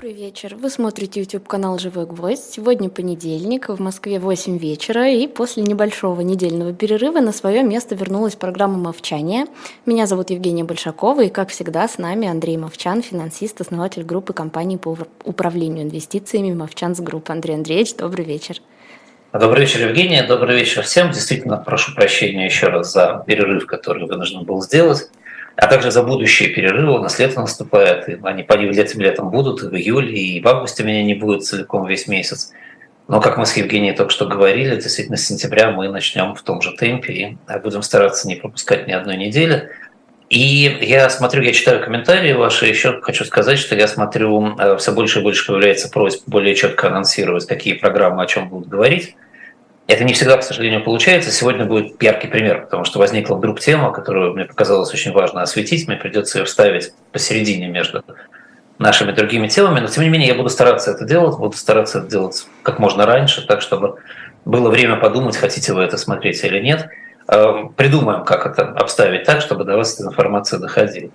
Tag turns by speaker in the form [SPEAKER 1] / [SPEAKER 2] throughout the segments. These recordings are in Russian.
[SPEAKER 1] Добрый вечер. Вы смотрите YouTube канал Живой Гвоздь. Сегодня понедельник, в Москве 8 вечера, и после небольшого недельного перерыва на свое место вернулась программа «Мовчание». Меня зовут Евгения Большакова, и, как всегда, с нами Андрей Мовчан, финансист, основатель группы компаний по управлению инвестициями «Movchan's Group». Андрей Андреевич, добрый вечер.
[SPEAKER 2] Добрый вечер, Евгения. Добрый вечер всем. Действительно, прошу прощения еще раз за перерыв, который вынужден был сделать а также за будущие перерывы. У нас лето наступает, и они по этим летом будут, и в июле, и в августе меня не будет целиком весь месяц. Но, как мы с Евгением только что говорили, действительно, с сентября мы начнем в том же темпе и будем стараться не пропускать ни одной недели. И я смотрю, я читаю комментарии ваши, еще хочу сказать, что я смотрю, э, все больше и больше появляется просьба более четко анонсировать, какие программы о чем будут говорить. Это не всегда, к сожалению, получается. Сегодня будет яркий пример, потому что возникла вдруг тема, которую мне показалось очень важно осветить. Мне придется ее вставить посередине между нашими другими темами. Но, тем не менее, я буду стараться это делать, буду стараться это делать как можно раньше, так, чтобы было время подумать, хотите вы это смотреть или нет. Э, придумаем, как это обставить так, чтобы до вас эта информация доходила.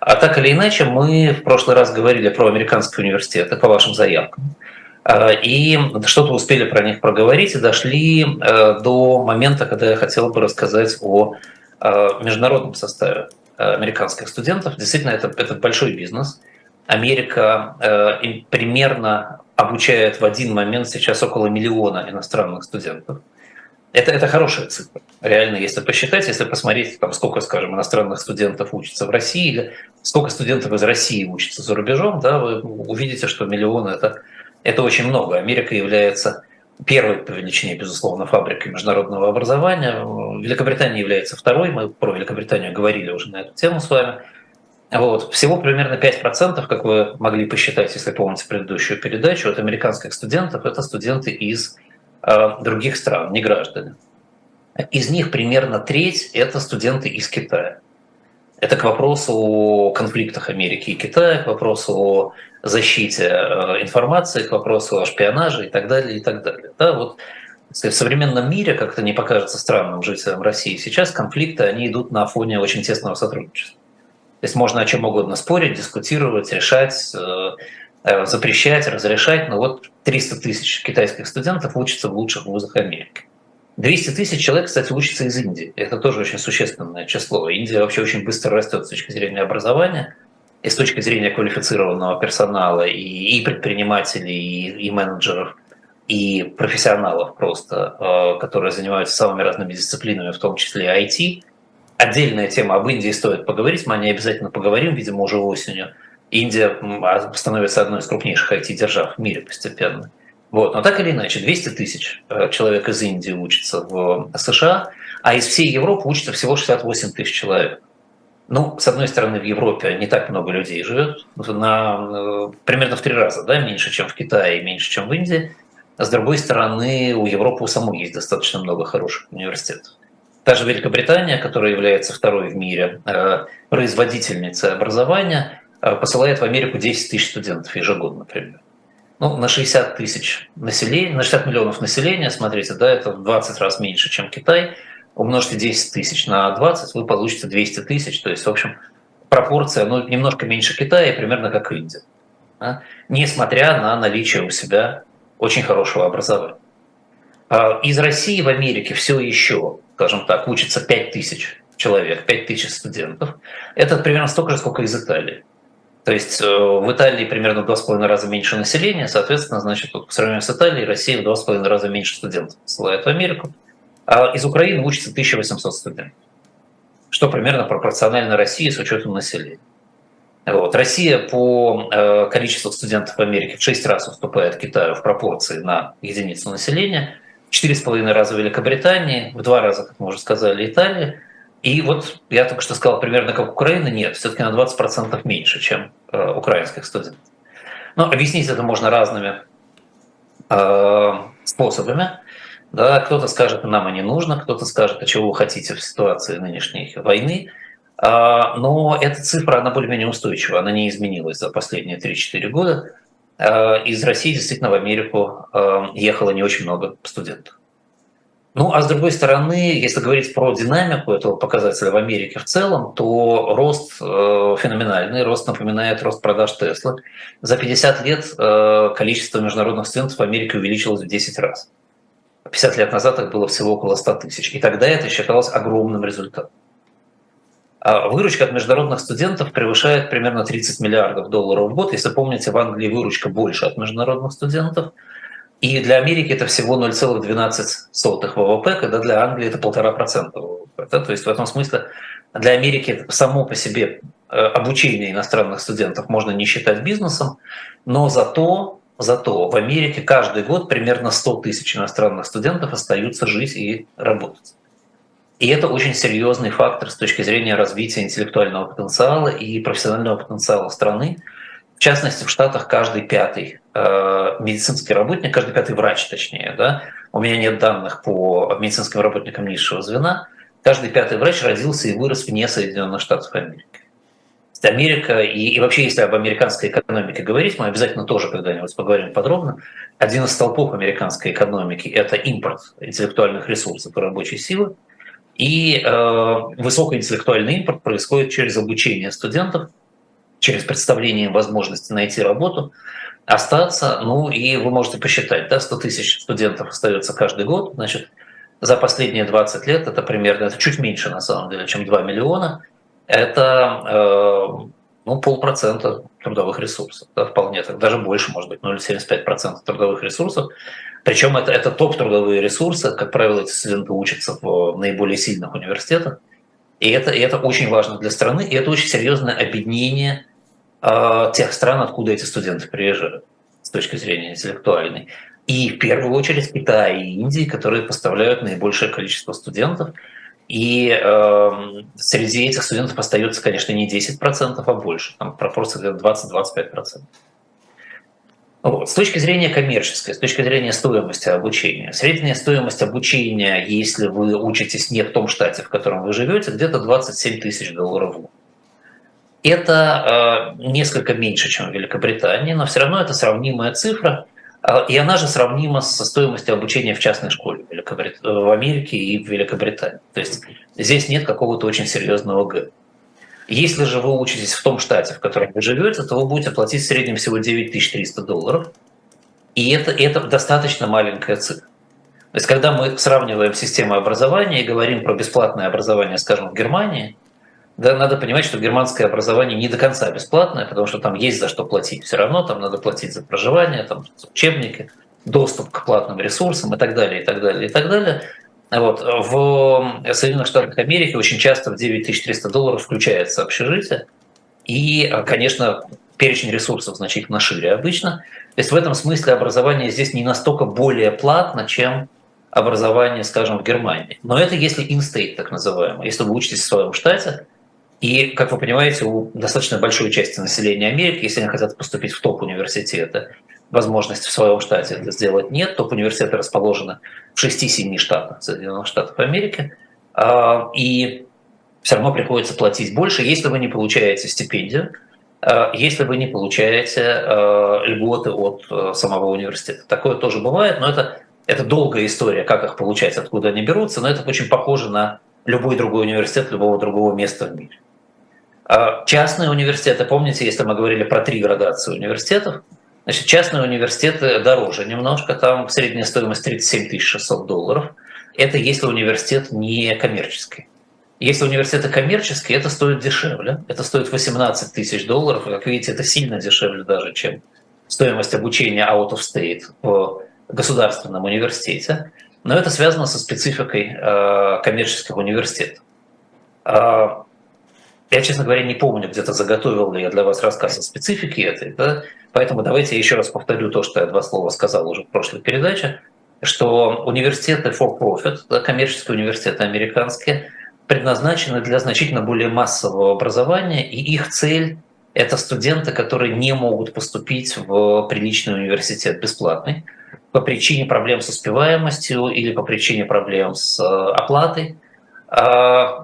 [SPEAKER 2] А так или иначе, мы в прошлый раз говорили про американский университет, по вашим заявкам. А, и что-то успели про них проговорить и дошли э, до момента, когда я хотел бы рассказать о э, международном составе американских студентов. Действительно, это, это большой бизнес. Америка э, примерно обучает в один момент сейчас около миллиона иностранных студентов. Это, это хорошая цифра. Реально, если посчитать, если посмотреть, там, сколько, скажем, иностранных студентов учатся в России, или сколько студентов из России учатся за рубежом, да, вы увидите, что миллион – это это очень много. Америка является первой по величине, безусловно, фабрикой международного образования. Великобритания является второй. Мы про Великобританию говорили уже на эту тему с вами. Вот. Всего примерно 5%, как вы могли посчитать, если помните предыдущую передачу, от американских студентов – это студенты из э, других стран, не граждане. Из них примерно треть – это студенты из Китая. Это к вопросу о конфликтах Америки и Китая, к вопросу о защите э, информации, к вопросу о шпионаже и так далее, и так далее. Да, вот в современном мире, как это не покажется странным жителям России, сейчас конфликты, они идут на фоне очень тесного сотрудничества. То есть можно о чем угодно спорить, дискутировать, решать, э, э, запрещать, разрешать, но вот 300 тысяч китайских студентов учатся в лучших вузах Америки. 200 тысяч человек, кстати, учатся из Индии. Это тоже очень существенное число. Индия вообще очень быстро растет с точки зрения образования и с точки зрения квалифицированного персонала и, и предпринимателей, и, и менеджеров, и профессионалов просто, э, которые занимаются самыми разными дисциплинами, в том числе IT. Отдельная тема об Индии стоит поговорить, мы о ней обязательно поговорим, видимо, уже осенью. Индия становится одной из крупнейших IT-держав в мире постепенно. Вот. Но так или иначе, 200 тысяч э, человек из Индии учатся в США, а из всей Европы учатся всего 68 тысяч человек. Ну, с одной стороны, в Европе не так много людей живет, на, э, примерно в три раза да, меньше, чем в Китае, меньше, чем в Индии. С другой стороны, у Европы у самой есть достаточно много хороших университетов. Та же Великобритания, которая является второй в мире э, производительницей образования, посылает в Америку 10 тысяч студентов ежегодно, например ну, на 60 тысяч населения, на 60 миллионов населения, смотрите, да, это в 20 раз меньше, чем Китай. Умножьте 10 тысяч на 20, вы получите 200 тысяч. То есть, в общем, пропорция ну, немножко меньше Китая, примерно как Индия. Да? Несмотря на наличие у себя очень хорошего образования. А из России в Америке все еще, скажем так, учатся 5 тысяч человек, 5 тысяч студентов. Это примерно столько же, сколько из Италии. То есть э, в Италии примерно в два с половиной раза меньше населения, соответственно, значит, вот по сравнению с Италией, Россия в два с половиной раза меньше студентов посылает в Америку. А из Украины учатся 1800 студентов, что примерно пропорционально России с учетом населения. Вот. Россия по э, количеству студентов в Америке в 6 раз уступает Китаю в пропорции на единицу населения, в 4,5 раза Великобритании, в 2 раза, как мы уже сказали, Италия – и вот я только что сказал, примерно как Украина, нет, все-таки на 20% меньше, чем э, украинских студентов. Но объяснить это можно разными э, способами. Да, кто-то скажет, нам и не нужно, кто-то скажет, а чего вы хотите в ситуации нынешней войны. А, но эта цифра, она более-менее устойчива, она не изменилась за последние 3-4 года. А, из России действительно в Америку э, ехало не очень много студентов. Ну, а с другой стороны, если говорить про динамику этого показателя в Америке в целом, то рост э, феноменальный, рост напоминает рост продаж Тесла. За 50 лет э, количество международных студентов в Америке увеличилось в 10 раз. 50 лет назад их было всего около 100 тысяч. И тогда это считалось огромным результатом. А выручка от международных студентов превышает примерно 30 миллиардов долларов в год. Если помните, в Англии выручка больше от международных студентов – и для Америки это всего 0,12 ВВП, когда для Англии это 1,5% ВВП. Да? То есть в этом смысле для Америки само по себе э, обучение иностранных студентов можно не считать бизнесом, но зато, зато в Америке каждый год примерно 100 тысяч иностранных студентов остаются жить и работать. И это очень серьезный фактор с точки зрения развития интеллектуального потенциала и профессионального потенциала страны, в частности, в Штатах каждый пятый медицинский работник, каждый пятый врач, точнее, да, у меня нет данных по медицинским работникам низшего звена, каждый пятый врач родился и вырос вне Соединенных Штатов Америки. Америка, и, и вообще, если об американской экономике говорить, мы обязательно тоже когда-нибудь поговорим подробно, один из столпов американской экономики – это импорт интеллектуальных ресурсов и рабочей силы, и э, высокоинтеллектуальный импорт происходит через обучение студентов – через представление возможности найти работу, остаться, ну и вы можете посчитать, да, 100 тысяч студентов остается каждый год, значит, за последние 20 лет это примерно, это чуть меньше на самом деле, чем 2 миллиона, это э, ну, полпроцента трудовых ресурсов, да, вполне так, даже больше, может быть, 0,75% трудовых ресурсов. Причем это, это топ-трудовые ресурсы, как правило, эти студенты учатся в наиболее сильных университетах, и это, и это очень важно для страны, и это очень серьезное объединение э, тех стран, откуда эти студенты приезжают с точки зрения интеллектуальной. И в первую очередь Китай и Индии, которые поставляют наибольшее количество студентов. И э, среди этих студентов остается, конечно, не 10%, а больше. Там пропорция где-то 20-25%. Вот. С точки зрения коммерческой, с точки зрения стоимости обучения. Средняя стоимость обучения, если вы учитесь не в том штате, в котором вы живете, где-то 27 тысяч долларов в год. Это э, несколько меньше, чем в Великобритании, но все равно это сравнимая цифра, э, и она же сравнима со стоимостью обучения в частной школе в, Великобрит... в Америке и в Великобритании. То есть здесь нет какого-то очень серьезного гэпа. Если же вы учитесь в том штате, в котором вы живете, то вы будете платить в среднем всего 9300 долларов. И это, это достаточно маленькая цифра. То есть, когда мы сравниваем систему образования и говорим про бесплатное образование, скажем, в Германии, да, надо понимать, что германское образование не до конца бесплатное, потому что там есть за что платить. Все равно там надо платить за проживание, там, учебники, доступ к платным ресурсам и так далее, и так далее, и так далее. Вот. В Соединенных Штатах Америки очень часто в 9300 долларов включается общежитие. И, конечно, перечень ресурсов значительно шире обычно. То есть в этом смысле образование здесь не настолько более платно, чем образование, скажем, в Германии. Но это если in-state, так называемый. Если вы учитесь в своем штате, и, как вы понимаете, у достаточно большой части населения Америки, если они хотят поступить в топ-университеты, возможности в своем штате это сделать нет. Топ-университеты расположены в 6-7 штатах Соединенных Штатов Америки. А, и все равно приходится платить больше, если вы не получаете стипендию, а, если вы не получаете а, льготы от самого университета. Такое тоже бывает, но это, это долгая история, как их получать, откуда они берутся, но это очень похоже на любой другой университет любого другого места в мире. Частные университеты, помните, если мы говорили про три градации университетов, Значит, частные университеты дороже немножко, там средняя стоимость 37 600 долларов. Это если университет не коммерческий. Если университеты коммерческие, это стоит дешевле. Это стоит 18 тысяч долларов. как видите, это сильно дешевле даже, чем стоимость обучения out of state в государственном университете. Но это связано со спецификой э, коммерческих университетов. Я, честно говоря, не помню, где-то заготовил ли я для вас рассказ о специфике этой, да? поэтому давайте я еще раз повторю то, что я два слова сказал уже в прошлой передаче, что университеты for profit, да, коммерческие университеты американские, предназначены для значительно более массового образования, и их цель – это студенты, которые не могут поступить в приличный университет бесплатный по причине проблем с успеваемостью или по причине проблем с э, оплатой,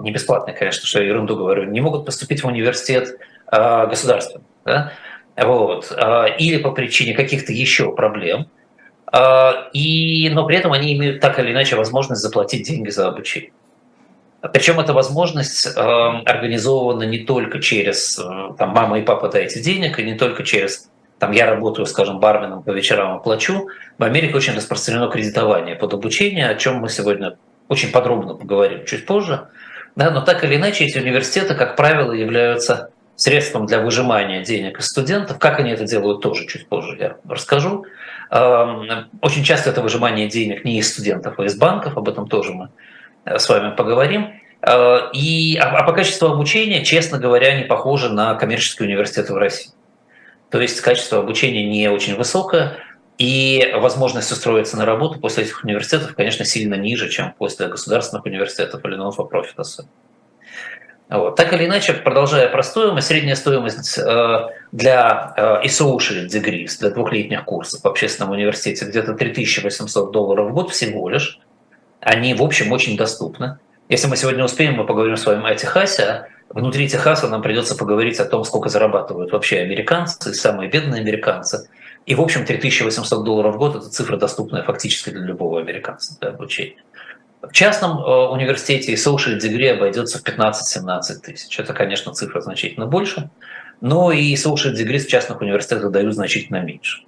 [SPEAKER 2] не бесплатные, конечно, что я ерунду говорю, не могут поступить в университет а, государственный. Да? Вот. А, или по причине каких-то еще проблем. и, но при этом они имеют так или иначе возможность заплатить деньги за обучение. Причем эта возможность э, организована не только через э, там, мама и папа дайте денег, и не только через там я работаю, скажем, барменом по вечерам и. В Америке очень распространено кредитование под обучение, о чем мы сегодня очень подробно поговорим чуть позже. Да, но так или иначе эти университеты, как правило, являются средством для выжимания денег из студентов. Как они это делают, тоже чуть позже я расскажу. Эм, очень часто это выжимание денег не из студентов, а из банков, об этом тоже мы Э, с вами поговорим. Э, и, а, а по качеству обучения, честно говоря, не похоже на коммерческие университеты в России. То есть качество обучения не очень высокое, и возможность устроиться на работу после этих университетов, конечно, сильно ниже, чем после государственных университетов или особенно. Вот. Так или иначе, продолжая про стоимость, средняя стоимость э, для associate degrees, для двухлетних курсов в общественном университете где-то 3800 долларов в год всего лишь они, в общем, очень доступны. Если мы сегодня успеем, мы поговорим с вами о Техасе. Внутри Техаса нам придется поговорить о том, сколько зарабатывают вообще американцы, самые бедные американцы. И, в общем, 3800 долларов в год – это цифра, доступная фактически для любого американца для обучения. В частном э, университете social degree обойдется в 15-17 тысяч. Это, конечно, цифра значительно больше, но и social degree в частных университетах дают значительно меньше,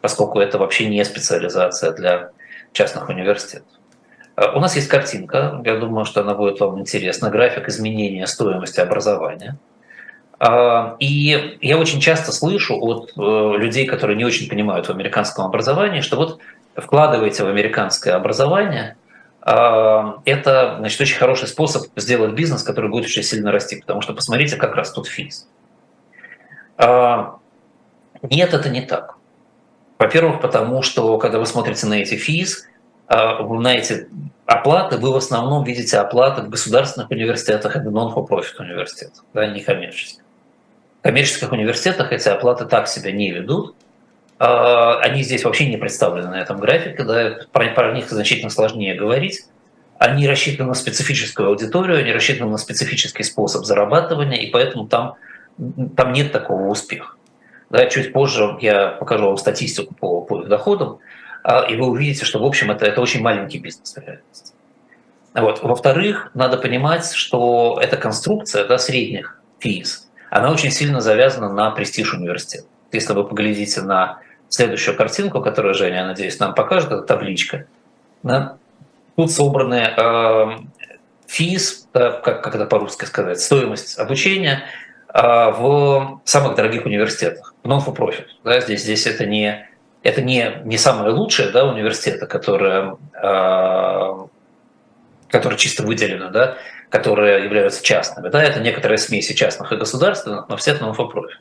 [SPEAKER 2] поскольку это вообще не специализация для частных университетов. Э, у нас есть картинка, я думаю, что она будет вам интересна, график изменения стоимости образования. А, и я очень часто слышу от э, людей, которые не очень понимают в американском образовании, что вот вкладываете в американское образование, а, это значит, очень хороший способ сделать бизнес, который будет очень сильно расти, потому что посмотрите, как растут физ. А, нет, это не так. Во-первых, потому что, когда вы смотрите на эти физ, на эти оплаты вы в основном видите оплаты в государственных университетах и non-for-profit университетах, да, не коммерческих. Коммерческих университетах эти оплаты так себя не ведут. А, они здесь вообще не представлены на этом графике, да, про, про них значительно сложнее говорить. Они рассчитаны на специфическую аудиторию, они рассчитаны на специфический способ зарабатывания, и поэтому там, там нет такого успеха. Да, чуть позже я покажу вам статистику по, по их доходам. А, и вы увидите, что, в общем, это, это очень маленький бизнес в реальности. Вот. Во-вторых, надо понимать, что эта конструкция да, средних физ, она очень сильно завязана на престиж университета. Если вы поглядите на следующую картинку, которую Женя, я надеюсь, нам покажет, это табличка. Да? Тут собраны э, физ, как, как это по-русски сказать, стоимость обучения э, в самых дорогих университетах, в non-for-profit. Да? Здесь, здесь это не это не, не самое лучшее да, университеты, которые, э, которые чисто выделены, да, которые являются частными. Да, это некоторые смеси частных и государственных, но все это non-for-profit.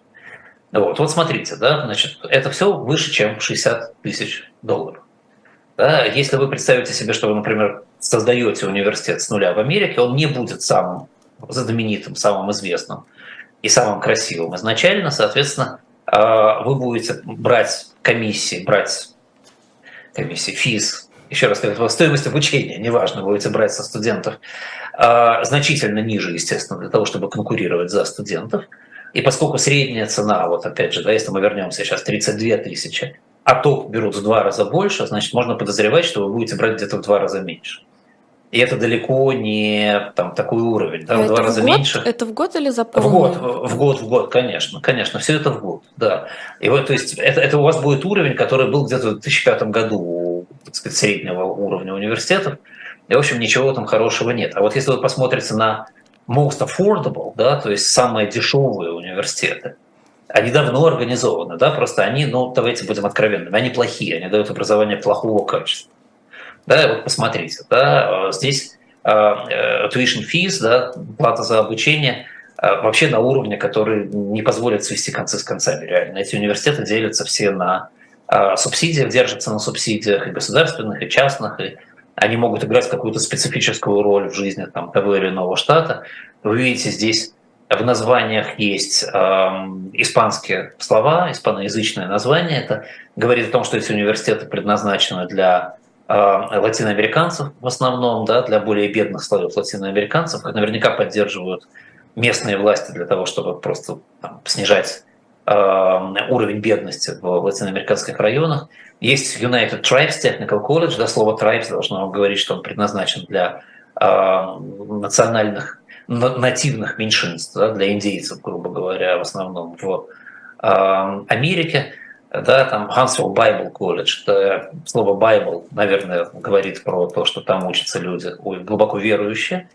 [SPEAKER 2] Вот, вот смотрите, да, значит, это все выше, чем 60 тысяч долларов. Да, если вы представите себе, что вы, например, создаете университет с нуля в Америке, он не будет самым знаменитым, самым известным и самым красивым изначально, соответственно, а, вы будете брать комиссии, брать комиссии, физ, еще раз говорю, стоимость обучения, неважно, будете брать со студентов, а, значительно ниже, естественно, для того, чтобы конкурировать за студентов. И поскольку средняя цена, вот опять же, да, если мы вернемся сейчас, 32 тысячи, а топ берут в два раза больше, значит, можно подозревать, что вы будете брать где-то в два раза меньше. И это далеко не там, такой уровень, да,
[SPEAKER 1] а
[SPEAKER 2] в два раза
[SPEAKER 1] в год?
[SPEAKER 2] меньше.
[SPEAKER 1] Это в год или за полгода?
[SPEAKER 2] В год, в год, в год, конечно, конечно, все это в год, да. И вот, то есть, это, это у вас будет уровень, который был где-то в 2005 году так сказать, среднего уровня университетов. И, в общем, ничего там хорошего нет. А вот если вы посмотрите на most affordable, да, то есть самые дешевые университеты, они давно организованы, да, просто они, ну, давайте будем откровенными, они плохие, они дают образование плохого качества. Да, вот посмотрите, да, э, здесь э, э, tuition fees, да, плата за обучение, вообще на уровне, который не позволит свести концы с концами. Реально, эти университеты делятся все на субсидиях, держатся на субсидиях и государственных, и частных, и они могут играть какую-то специфическую роль в жизни там, того или иного штата. Вы видите, здесь в названиях есть э, испанские слова, испаноязычное название. Это говорит о том, что эти университеты предназначены для Э, латиноамериканцев в основном, да, для более бедных слоев латиноамериканцев, наверняка поддерживают местные власти для того, чтобы просто там, снижать уровень бедности в латиноамериканских районах. Есть United Tribes Technical College, да, слово tribes должно говорить, что он предназначен для национальных, нативных меньшинств, да, для индейцев, грубо говоря, в основном в Америке да, там Хансвилл Bible College, это слово Bible, наверное, говорит про то, что там учатся люди глубоко верующие,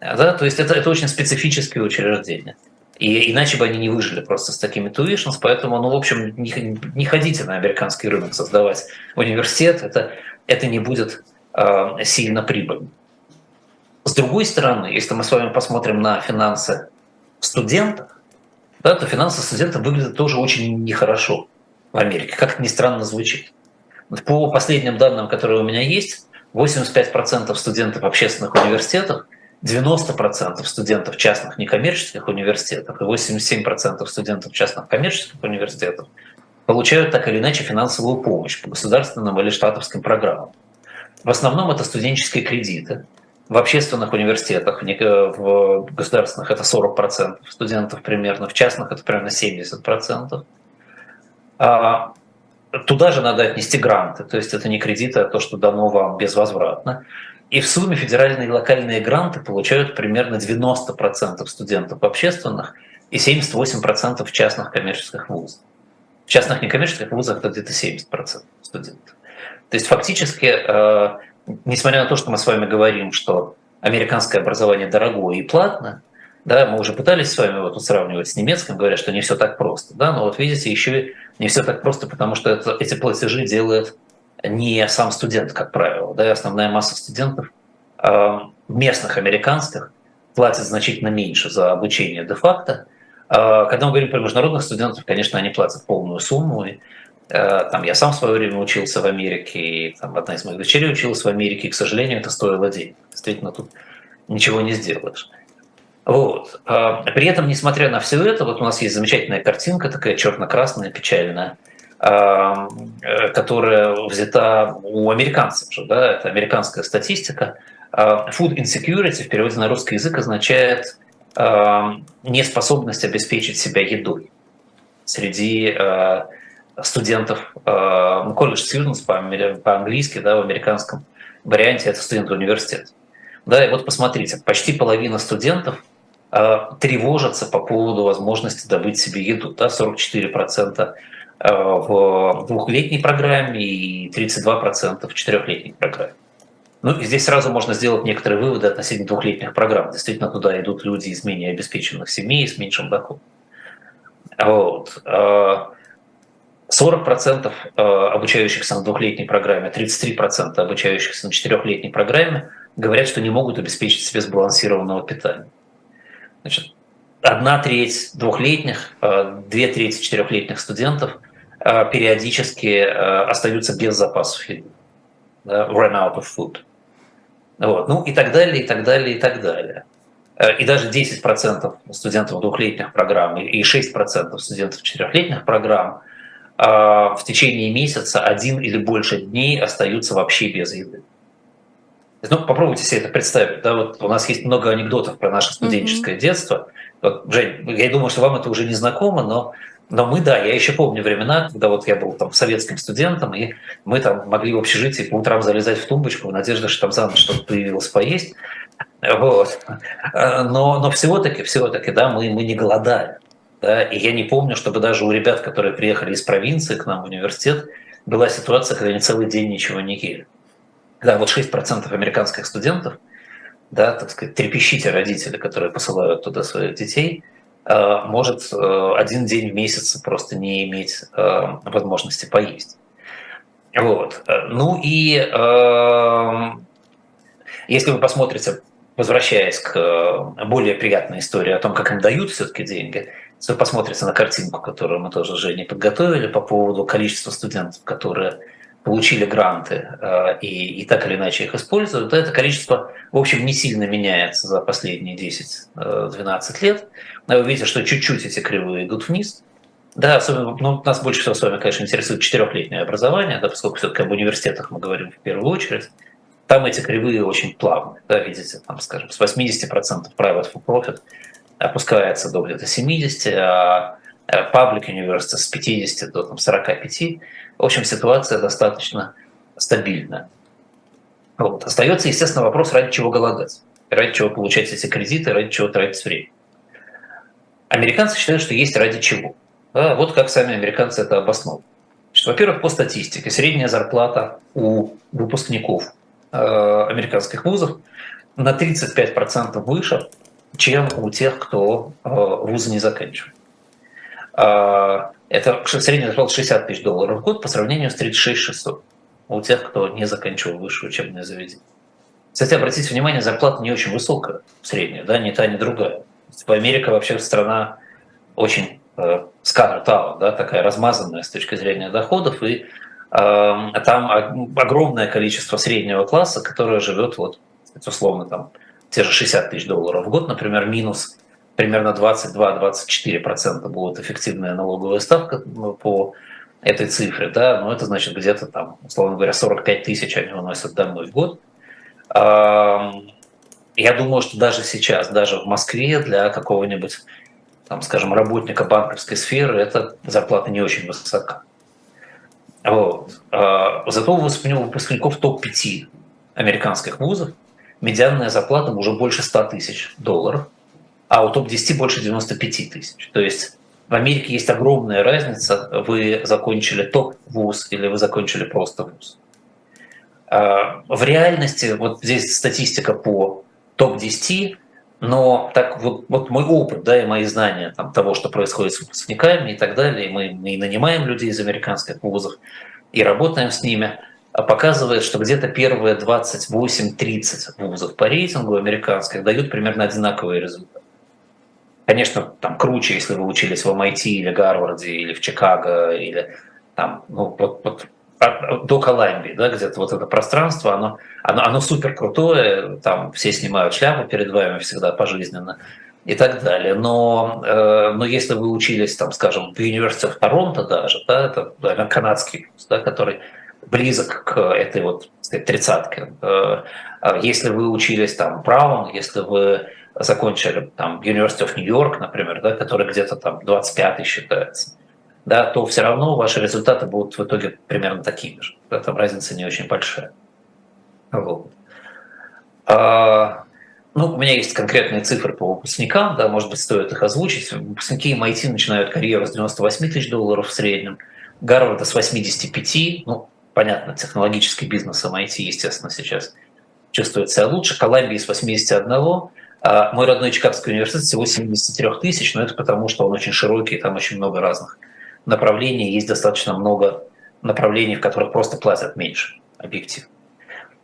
[SPEAKER 2] да, то есть это, это очень специфические учреждения. И иначе бы они не выжили просто с такими tuitions, поэтому, ну, в общем, не, не ходите на американский рынок создавать университет, это, это не будет э, сильно прибыльно. С другой стороны, если мы с вами посмотрим на финансы студентов, да, то финансы студентов выглядят тоже очень нехорошо в Америке, как ни странно звучит. По последним данным, которые у меня есть, 85% студентов общественных университетов, 90% студентов частных некоммерческих университетов и 87% студентов частных коммерческих университетов получают так или иначе финансовую помощь по государственным или штатовским программам. В основном это студенческие кредиты. В общественных университетах, в государственных это 40% студентов примерно, в частных это примерно 70%. А, туда же надо отнести гранты, то есть это не кредиты, а то, что дано вам безвозвратно. И в сумме федеральные и локальные гранты получают примерно 90% студентов общественных и 78% в частных коммерческих вузах. В частных некоммерческих вузах это где-то 70% студентов. То есть фактически, э, несмотря на то, что мы с вами говорим, что американское образование дорогое и платное, да, мы уже пытались с вами вот сравнивать с немецким, говоря, что не все так просто. Да, но вот видите, еще не все так просто, потому что это, эти платежи делает не сам студент, как правило. Да, основная масса студентов э, местных американских платят значительно меньше за обучение де-факто. Э, когда мы говорим про международных студентов, конечно, они платят полную сумму. И, э, там, я сам в свое время учился в Америке, и там, одна из моих дочерей училась в Америке, и, к сожалению, это стоило денег. Действительно, тут ничего не сделаешь. Вот. А, при этом, несмотря на все это, вот у нас есть замечательная картинка, такая черно-красная, печальная, а, которая взята у американцев же, да, это американская статистика. А, food insecurity в переводе на русский язык означает неспособность обеспечить себя едой среди студентов, ну, college students по-английски, да, в американском варианте это студенты университета. Да, и вот посмотрите, почти половина студентов Э, тревожатся по поводу возможности добыть себе еду. Да, 44% э, в двухлетней программе и 32% в четырехлетней программе. Ну, и здесь сразу можно сделать некоторые выводы относительно двухлетних программ. Действительно, туда идут люди из менее обеспеченных семей, с меньшим доходом. Вот. 40% э, обучающихся на двухлетней программе, 33% обучающихся на четырехлетней программе говорят, что не могут обеспечить себе сбалансированного питания. Значит, одна треть двухлетних, э, две трети четырехлетних студентов э, периодически э, остаются без запасов еды. Да, run out of food. Вот. Ну и так далее, и так далее, и так далее. И даже 10% студентов двухлетних программ и 6% студентов четырехлетних программ в течение месяца один или больше дней остаются вообще без еды. Ну, попробуйте себе это представить. Да, вот у нас есть много анекдотов про наше студенческое mm-hmm. детство. Вот, Жень, я думаю, что вам это уже не знакомо, но, но мы, да, я еще помню времена, когда вот я был там советским студентом, и мы там могли в общежитии по утрам залезать в тумбочку в надежде, что там за ночь что-то появилось поесть. Вот. Но, но всего-таки, всего-таки, да, мы, мы не голодали. Да, и я не помню, чтобы даже у ребят, которые приехали из провинции к нам в университет, была ситуация, когда они целый день ничего не ели. Да, вот 6% американских студентов, да, так сказать, трепещите родители, которые посылают туда своих детей, э, может э, один день в месяц просто не иметь э, возможности поесть. Вот. Ну и если вы посмотрите, возвращаясь к более приятной истории о том, как им дают все-таки деньги, если вы посмотрите на картинку, которую мы тоже уже подготовили по поводу количества студентов, которые получили гранты э, и, и так или иначе их используют, то это количество, в общем, не сильно меняется за последние 10-12 лет. Но вы видите, что чуть-чуть эти кривые идут вниз. Да, особенно, ну, нас больше всего с вами, конечно, интересует четырехлетнее образование, да, поскольку все-таки об университетах мы говорим в первую очередь. Там эти кривые очень плавные, да, видите, там, скажем, с 80% private for profit опускается до где-то 70, а Public University с 50 до там, 45. В общем, ситуация достаточно стабильная. Вот. Остается, естественно, вопрос, ради чего голодать, ради чего получать эти кредиты, ради чего тратить время. Американцы считают, что есть ради чего. Да, вот как сами американцы это обосновывают. Во-первых, по статистике, средняя зарплата у выпускников э, американских вузов на 35% выше, чем у тех, кто э, вузы не заканчивает. Э, это средняя зарплата 60 тысяч долларов в год по сравнению с 36 600 у тех, кто не заканчивал высшее учебное заведение. Кстати, обратите внимание, зарплата не очень высокая, средняя, да, ни та, ни другая. Америка вообще страна очень э, scattered да, такая размазанная с точки зрения доходов, и э, там огромное количество среднего класса, которое живет вот, условно, там, те же 60 тысяч долларов в год, например, минус примерно 22-24% будет эффективная налоговая ставка ну, по этой цифре, да, но это значит где-то там, условно говоря, 45 тысяч они уносят домой в год. Я думаю, что даже сейчас, даже в Москве для какого-нибудь, там, скажем, работника банковской сферы эта зарплата не очень высока. Вот. А, зато у выпускников топ-5 американских вузов медианная зарплата уже больше 100 тысяч долларов, а у топ-10 больше 95 тысяч. То есть в Америке есть огромная разница, вы закончили топ-вуз или вы закончили просто вуз. А, в реальности, вот здесь статистика по топ-10, но так вот, вот мой опыт, да, и мои знания там, того, что происходит с выпускниками и так далее, мы, мы нанимаем людей из американских вузов и работаем с ними, а показывает, что где-то первые 28-30 вузов по рейтингу американских дают примерно одинаковые результаты. Конечно, там круче, если вы учились в MIT или Гарварде, или в Чикаго, или там, ну, вот, вот до Колумбии, да, где-то вот это пространство, оно, оно, оно супер крутое, там все снимают шляпу перед вами всегда пожизненно и так далее. Но, э, но если вы учились, там, скажем, в университете в Торонто даже, да, это наверное, канадский вуз, да, который близок к этой вот тридцатке. Э, а если вы учились там Браун, если вы закончили там University of New York, например, да, который где-то там 25-й считается, да, то все равно ваши результаты будут в итоге примерно такими же. Там разница не очень большая. Вот. А, ну, у меня есть конкретные цифры по выпускникам, да, может быть, стоит их озвучить. Выпускники MIT начинают карьеру с 98 тысяч долларов в среднем, Гарварда с 85, ну, понятно, технологический бизнес MIT, естественно, сейчас чувствует себя лучше, Колумбии с 81, а мой родной Чикагский университет всего 73 тысяч, но это потому, что он очень широкий, там очень много разных направлений, есть достаточно много направлений, в которых просто платят меньше, объективно.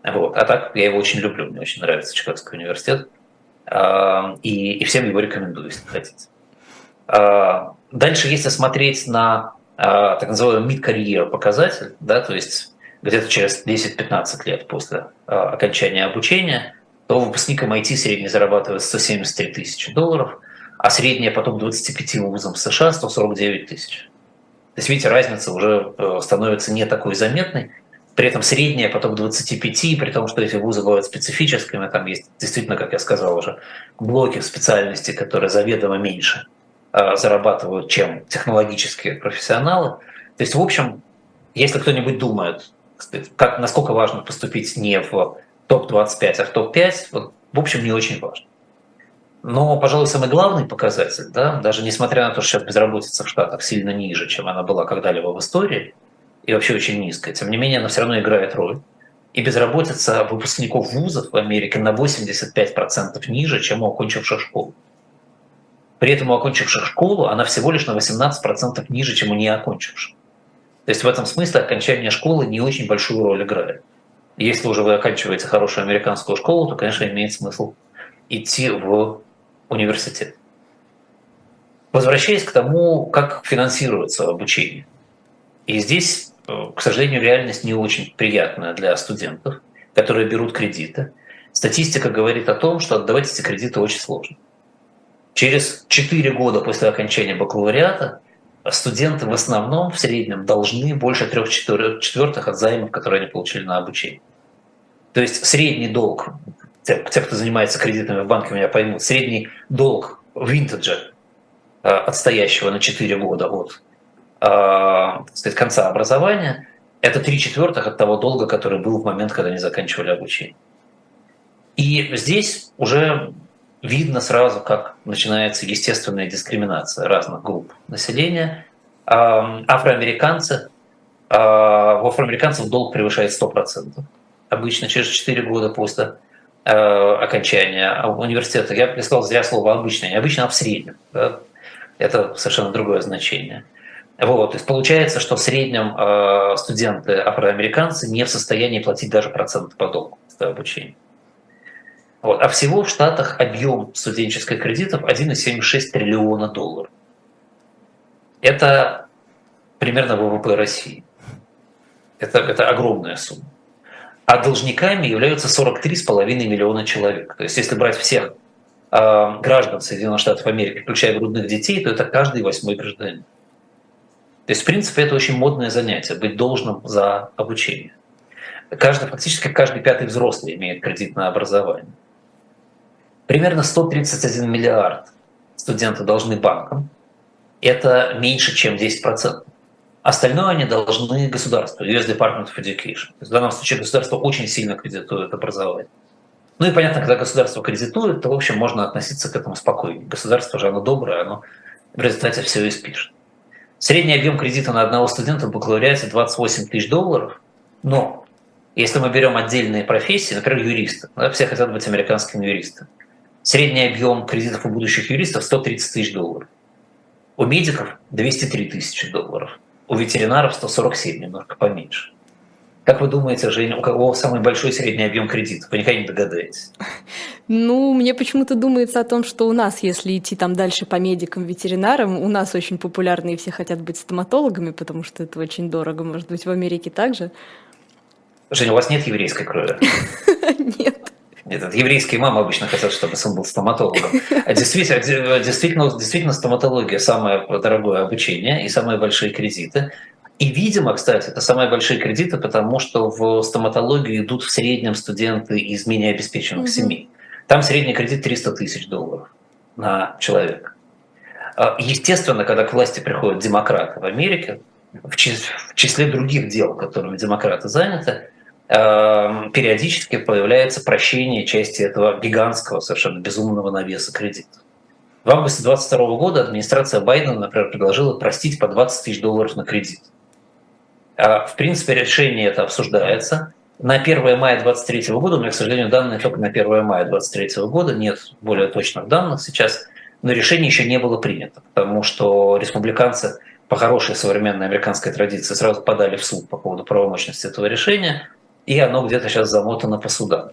[SPEAKER 2] Вот. А так я его очень люблю, мне очень нравится Чикагский университет. А, и, и всем его рекомендую, если хотите. А, дальше, если смотреть на а, так называемый mid-career показатель, да, то есть где-то через 10-15 лет после окончания обучения, то выпускник MIT средний зарабатывает 173 тысячи долларов, а средняя потом 25 вузам США 149 тысяч. То есть, видите, разница уже э, становится не такой заметной. При этом средняя потом 25, при том, что эти вузы бывают специфическими, там есть действительно, как я сказал уже, блоки в специальности, которые заведомо меньше э, зарабатывают, чем технологические профессионалы. То есть, в общем, если кто-нибудь думает, как, насколько важно поступить не в топ-25, а в топ-5, вот, в общем, не очень важно. Но, пожалуй, самый главный показатель, да, даже несмотря на то, что сейчас безработица в Штатах сильно ниже, чем она была когда-либо в истории, и вообще очень низкая, тем не менее она все равно играет роль. И безработица выпускников вузов в Америке на 85% ниже, чем у окончивших школу. При этом у окончивших школу она всего лишь на 18% ниже, чем у не окончивших. То есть в этом смысле окончание школы не очень большую роль играет. Если уже вы оканчиваете хорошую американскую школу, то, конечно, имеет смысл идти в университет. Возвращаясь к тому, как финансируется обучение. И здесь, э, к сожалению, реальность не очень приятная для студентов, которые берут кредиты. Статистика говорит о том, что отдавать эти кредиты очень сложно. Через 4 года после окончания бакалавриата студенты в основном в среднем должны больше трех четвертых от займов, которые они получили на обучение. То есть средний долг те, те, кто занимается кредитами в банке, меня поймут, средний долг в винтедже отстоящего на 4 года от так сказать, конца образования, это три четвертых от того долга, который был в момент, когда они заканчивали обучение. И здесь уже видно сразу, как начинается естественная дискриминация разных групп населения. Афроамериканцы, а, у афроамериканцев долг превышает 100%. Обычно через 4 года после а, окончания университета. Я прислал зря слово «обычно», не обычно, а в среднем. Да? Это совершенно другое значение. Вот, то есть получается, что в среднем э, студенты афроамериканцы не в состоянии платить даже процент по долгу за обучение. Вот. А всего в Штатах объем студенческих кредитов 1,76 триллиона долларов. Это примерно ВВП России. Это, это огромная сумма. А должниками являются 43,5 миллиона человек. То есть если брать всех э, граждан Соединенных Штатов Америки, включая грудных детей, то это каждый восьмой гражданин. То есть, в принципе, это очень модное занятие, быть должным за обучение. Каждый, фактически каждый пятый взрослый имеет кредитное образование. Примерно 131 миллиард студенты должны банкам. Это меньше, чем 10%. Остальное они должны государству, US Department of Education. То есть в данном случае государство очень сильно кредитует образование. Ну и понятно, когда государство кредитует, то, в общем, можно относиться к этому спокойнее. Государство же оно доброе, оно в результате все и спишет. Средний объем кредита на одного студента в бакалавриате 28 тысяч долларов, но если мы берем отдельные профессии, например, юристы, все хотят быть американскими юристами, средний объем кредитов у будущих юристов 130 тысяч долларов. У медиков 203 тысячи долларов. У ветеринаров 147, немножко поменьше. Как вы думаете, Женя, у кого самый большой средний объем кредита? Вы никогда не догадаетесь.
[SPEAKER 1] Ну, мне почему-то думается о том, что у нас, если идти там дальше по медикам, ветеринарам, у нас очень популярны и все хотят быть стоматологами, потому что это очень дорого. Может быть, в Америке также?
[SPEAKER 2] Женя, у вас нет еврейской крови?
[SPEAKER 1] Нет.
[SPEAKER 2] Нет, еврейские мамы обычно хотят, чтобы сын был стоматологом. А действительно, действительно, действительно, стоматология самое дорогое обучение и самые большие кредиты. И, видимо, кстати, это самые большие кредиты, потому что в стоматологию идут в среднем студенты из менее обеспеченных угу. семей. Там средний кредит 300 тысяч долларов на человека. А, естественно, когда к власти приходят демократы в Америке, в числе других дел, которыми демократы заняты, а, периодически появляется прощение части этого гигантского, совершенно безумного навеса кредита. В августе 2022 года администрация Байдена, например, предложила простить по 20 тысяч долларов на кредит. А, в принципе, решение это обсуждается. На 1 мая 2023 года, у меня, к сожалению, данные только на 1 мая 2023 года, нет более точных данных сейчас, но решение еще не было принято, потому что республиканцы по хорошей современной американской традиции сразу подали в суд по поводу правомощности этого решения, и оно где-то сейчас замотано по судам.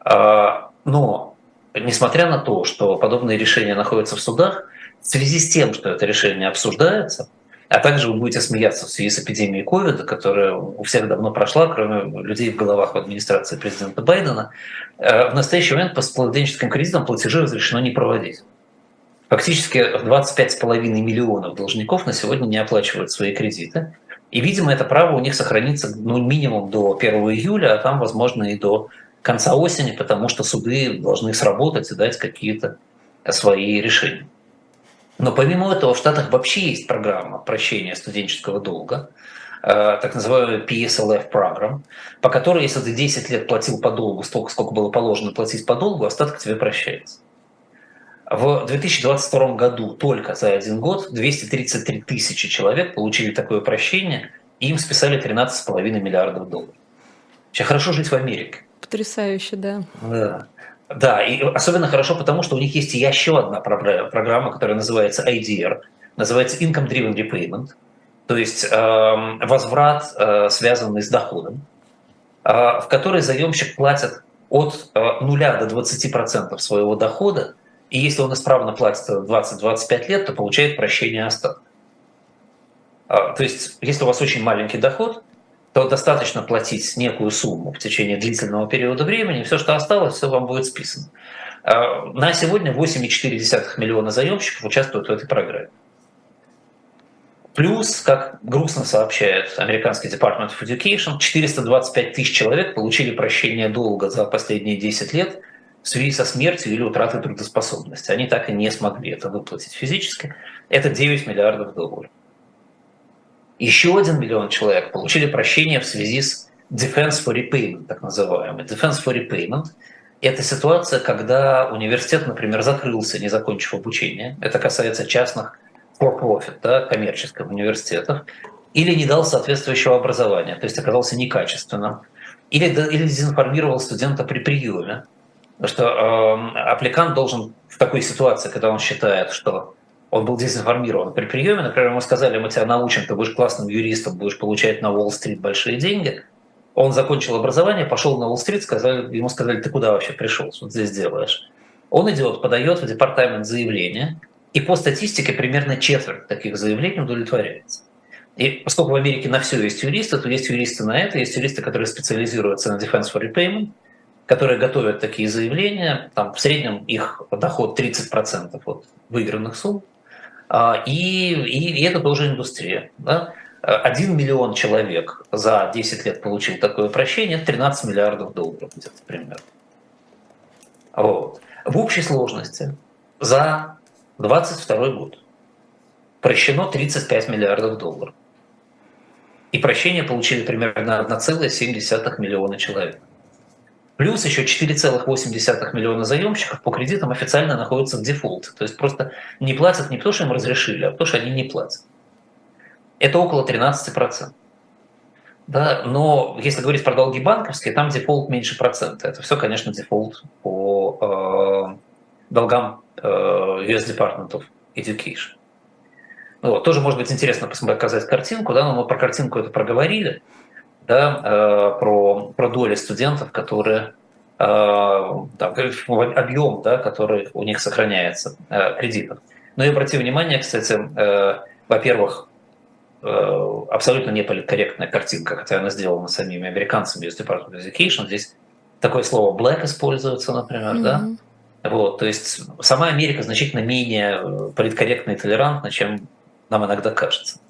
[SPEAKER 2] А, но, несмотря на то, что подобные решения находятся в судах, в связи с тем, что это решение обсуждается – а также вы будете смеяться в связи с эпидемией ковида, которая у всех давно прошла, кроме людей в головах в администрации президента Байдена. Э, в настоящий момент по студенческим кредитам платежи разрешено не проводить. Фактически 25,5 миллионов должников на сегодня не оплачивают свои кредиты. И, видимо, это право у них сохранится ну, минимум до 1 июля, а там, возможно, и до конца осени, потому что суды должны сработать и дать какие-то свои решения. Но помимо этого в Штатах вообще есть программа прощения студенческого долга, э, так называемая PSLF программа, по которой, если ты 10 лет платил по долгу столько, сколько было положено платить по долгу, остаток тебе прощается. В 2022 году только за один год 233 тысячи человек получили такое прощение, и им списали 13,5 миллиардов долларов. Сейчас хорошо жить в Америке.
[SPEAKER 1] Потрясающе, да.
[SPEAKER 2] Да. Да, и особенно хорошо, потому что у них есть еще одна программа, которая называется IDR, называется Income Driven Repayment, то есть э, возврат, э, связанный с доходом, э, в которой заемщик платит от э, 0 до 20% своего дохода, и если он исправно платит 20-25 лет, то получает прощение остатка. То есть, если у вас очень маленький доход, то достаточно платить некую сумму в течение длительного периода времени, все, что осталось, все вам будет списано. А, на сегодня 8,4 миллиона заемщиков участвуют в этой программе. Плюс, как грустно сообщает американский Department of Education, 425 тысяч человек получили прощение долга за последние 10 лет в связи со смертью или утратой трудоспособности. Они так и не смогли это выплатить физически. Это 9 миллиардов долларов. Еще один миллион человек получили прощение в связи с Defense for Repayment, так называемый. Defense for Repayment – это ситуация, когда университет, например, закрылся, не закончив обучение. Это касается частных for-profit, да, коммерческих университетов. Или не дал соответствующего образования, то есть оказался некачественным. Или, или дезинформировал студента при приеме. Что э, аппликант должен в такой ситуации, когда он считает, что он был дезинформирован при приеме, например, ему сказали, мы тебя научим, ты будешь классным юристом, будешь получать на Уолл-стрит большие деньги. Он закончил образование, пошел на Уолл-стрит, сказали, ему сказали, ты куда вообще пришел, что здесь делаешь? Он идет, подает в департамент заявление, и по статистике примерно четверть таких заявлений удовлетворяется. И поскольку в Америке на все есть юристы, то есть юристы на это, есть юристы, которые специализируются на Defense for Repayment, которые готовят такие заявления, там в среднем их доход 30% от выигранных сумм, а, и, и, и это тоже индустрия. Да? Один миллион человек за 10 лет получил такое прощение, 13 миллиардов долларов где-то примерно. Вот. В общей сложности за 22 год прощено 35 миллиардов долларов. И прощение получили примерно 1,7 миллиона человек. Плюс еще 4,8 миллиона заемщиков по кредитам официально находятся в дефолте. То есть просто не платят не потому, что им разрешили, а потому, что они не платят. Это около 13%. Да, но если говорить про долги банковские, там дефолт меньше процента. Это все, конечно, дефолт по э, долгам э, US Department of Education. Ну, вот, тоже может быть интересно показать картинку, да, но мы про картинку это проговорили да, э, про, про доли студентов, которые э, там, объем, да, который у них сохраняется э, кредитов. Но и обрати внимание, кстати, во-первых, абсолютно неполиткорректная картинка, хотя она сделана самими американцами из Department of Education. Здесь такое слово black используется, например, mm-hmm. да. Вот, то есть сама Америка значительно менее политкорректна и толерантна, чем нам иногда кажется.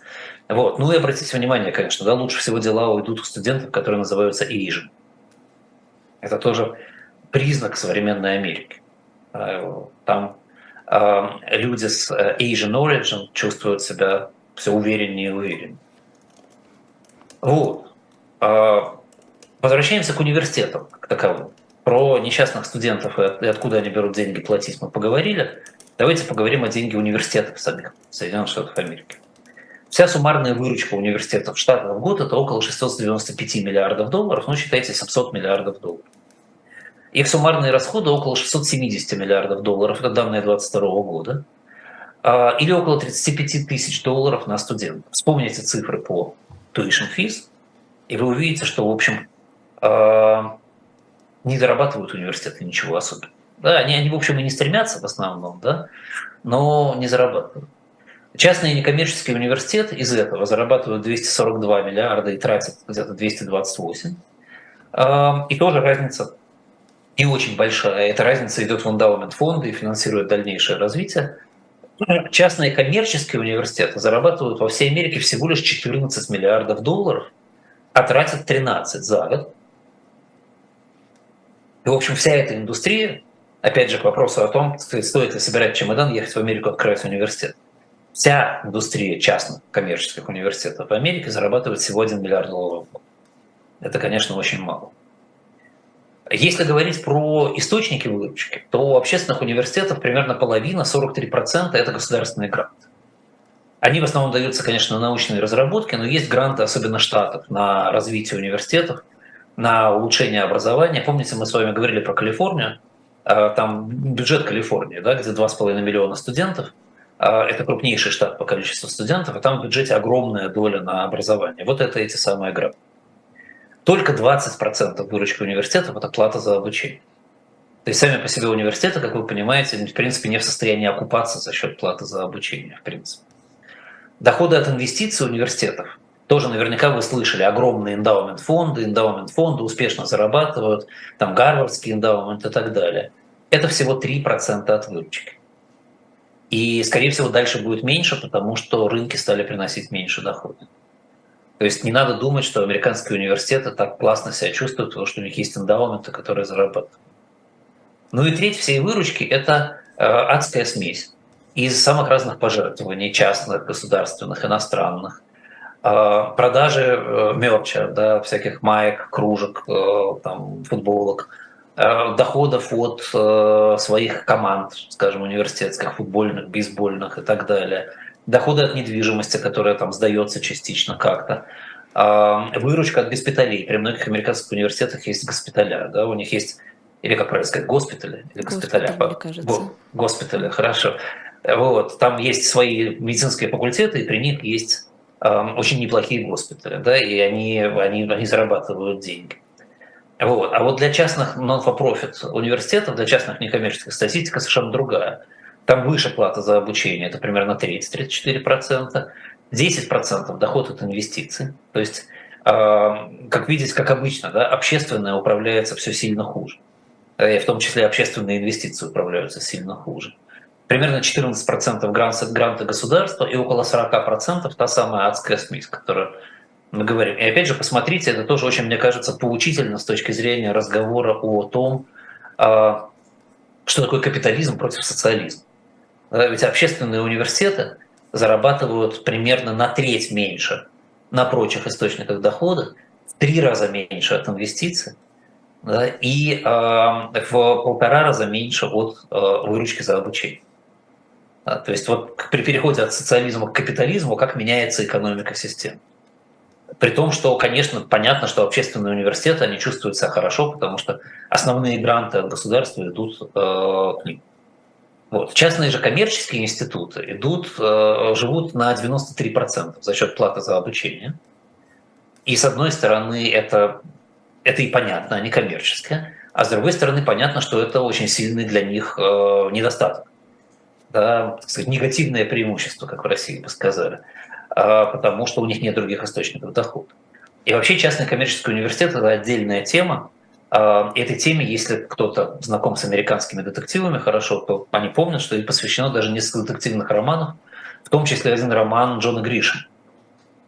[SPEAKER 2] Вот. Ну и обратите внимание, конечно, да, лучше всего дела уйдут у студентов, которые называются Asian. Это тоже признак современной Америки. Э, там э, люди с э, Asian origin чувствуют себя все увереннее и увереннее. Вот. Возвращаемся к университетам к таковым. Про несчастных студентов и откуда они берут деньги платить мы поговорили. Давайте поговорим о деньги университетов самих Соединенных Штатов Америки. Вся суммарная выручка университетов штата в год – это около 695 миллиардов долларов, ну, считайте, 700 миллиардов долларов. Их суммарные расходы около 670 миллиардов долларов, это данные 2022 года, а, или около 35 тысяч долларов на студента. Вспомните цифры по tuition fees, и вы увидите, что, в общем, а, не зарабатывают университеты ничего особенного. Да, они, они, в общем, и не стремятся в основном, да, но не зарабатывают. Частные некоммерческие университеты из этого зарабатывают 242 миллиарда и тратят где-то 228. И тоже разница не очень большая. Эта разница идет в эндаумент фонда и финансирует дальнейшее развитие. Частные коммерческие университеты зарабатывают во всей Америке всего лишь 14 миллиардов долларов, а тратят 13 за год. И, в общем, вся эта индустрия, опять же, к вопросу о том, стоит ли собирать чемодан, ехать в Америку, открывать университет вся индустрия частных коммерческих университетов в Америке зарабатывает всего 1 миллиард долларов в год. Это, конечно, очень мало. Если говорить про источники выручки, то у общественных университетов примерно половина, 43% это государственные гранты. Они в основном даются, конечно, на научные разработки, но есть гранты, особенно штатов, на развитие университетов, на улучшение образования. Помните, мы с вами говорили про Калифорнию, там бюджет Калифорнии, да, где 2,5 миллиона студентов – а, это крупнейший штат по количеству студентов, и там в бюджете огромная доля на образование. Вот это эти самые гранты. Только 20% выручки университетов – это плата за обучение. То есть сами по себе университеты, как вы понимаете, в принципе не в состоянии окупаться за счет платы за обучение, в принципе. Доходы от инвестиций университетов тоже наверняка вы слышали, огромные эндаумент фонды, эндаумент фонды успешно зарабатывают, там гарвардский эндаумент и так далее. Это всего 3% от выручки. И, скорее всего, дальше будет меньше, потому что рынки стали приносить меньше дохода. То есть не надо думать, что американские университеты так классно себя чувствуют, потому что у них есть эндаументы, которые зарабатывают. Ну и треть всей выручки – это адская смесь из самых разных пожертвований, частных, государственных, иностранных, продажи мерча, да, всяких маек, кружек, там, футболок, доходов от своих команд, скажем, университетских, футбольных, бейсбольных и так далее – доходы от недвижимости, которая там сдается частично как-то, выручка от госпиталей. При многих американских университетах есть госпиталя, да, у них есть, или как правильно сказать, госпитали, или госпиталя. Госпитали. Госпитали, хорошо. Вот, там есть свои медицинские факультеты, и при них есть очень неплохие госпитали, да, и они, они, они зарабатывают деньги. Вот. А вот для частных non-for-profit университетов, для частных некоммерческих статистика совершенно другая. Там выше плата за обучение, это примерно 30-34%. 10% доход от инвестиций. То есть, а, как видите, как обычно, да, общественное управляется все сильно хуже. И в том числе общественные инвестиции управляются сильно хуже. Примерно 14% гранта, гранта государства и около 40% та самая адская смесь, которую мы говорим. И опять же, посмотрите, это тоже очень, мне кажется, поучительно с точки зрения разговора о том, а, что такое капитализм против социализма. Ведь общественные университеты зарабатывают примерно на треть меньше на прочих источниках дохода, в три раза меньше от инвестиций да, и э, в полтора раза меньше от э, выручки за обучение. Да, то есть вот при переходе от социализма к капитализму, как меняется экономика системы. При том, что, конечно, понятно, что общественные университеты, они чувствуют себя хорошо, потому что основные гранты от государства идут э, к ним. Вот. Частные же коммерческие институты идут, э, живут на 93% за счет платы за обучение. И с одной стороны, это, это и понятно, они коммерческие, а с другой стороны, понятно, что это очень сильный для них э, недостаток. Да, так сказать, негативное преимущество, как в России бы сказали, э, потому что у них нет других источников дохода. И вообще частный коммерческий университет – это отдельная тема, а, этой теме, если кто-то знаком с американскими детективами хорошо, то они помнят, что ей посвящено даже несколько детективных романов, в том числе один роман Джона Гриша.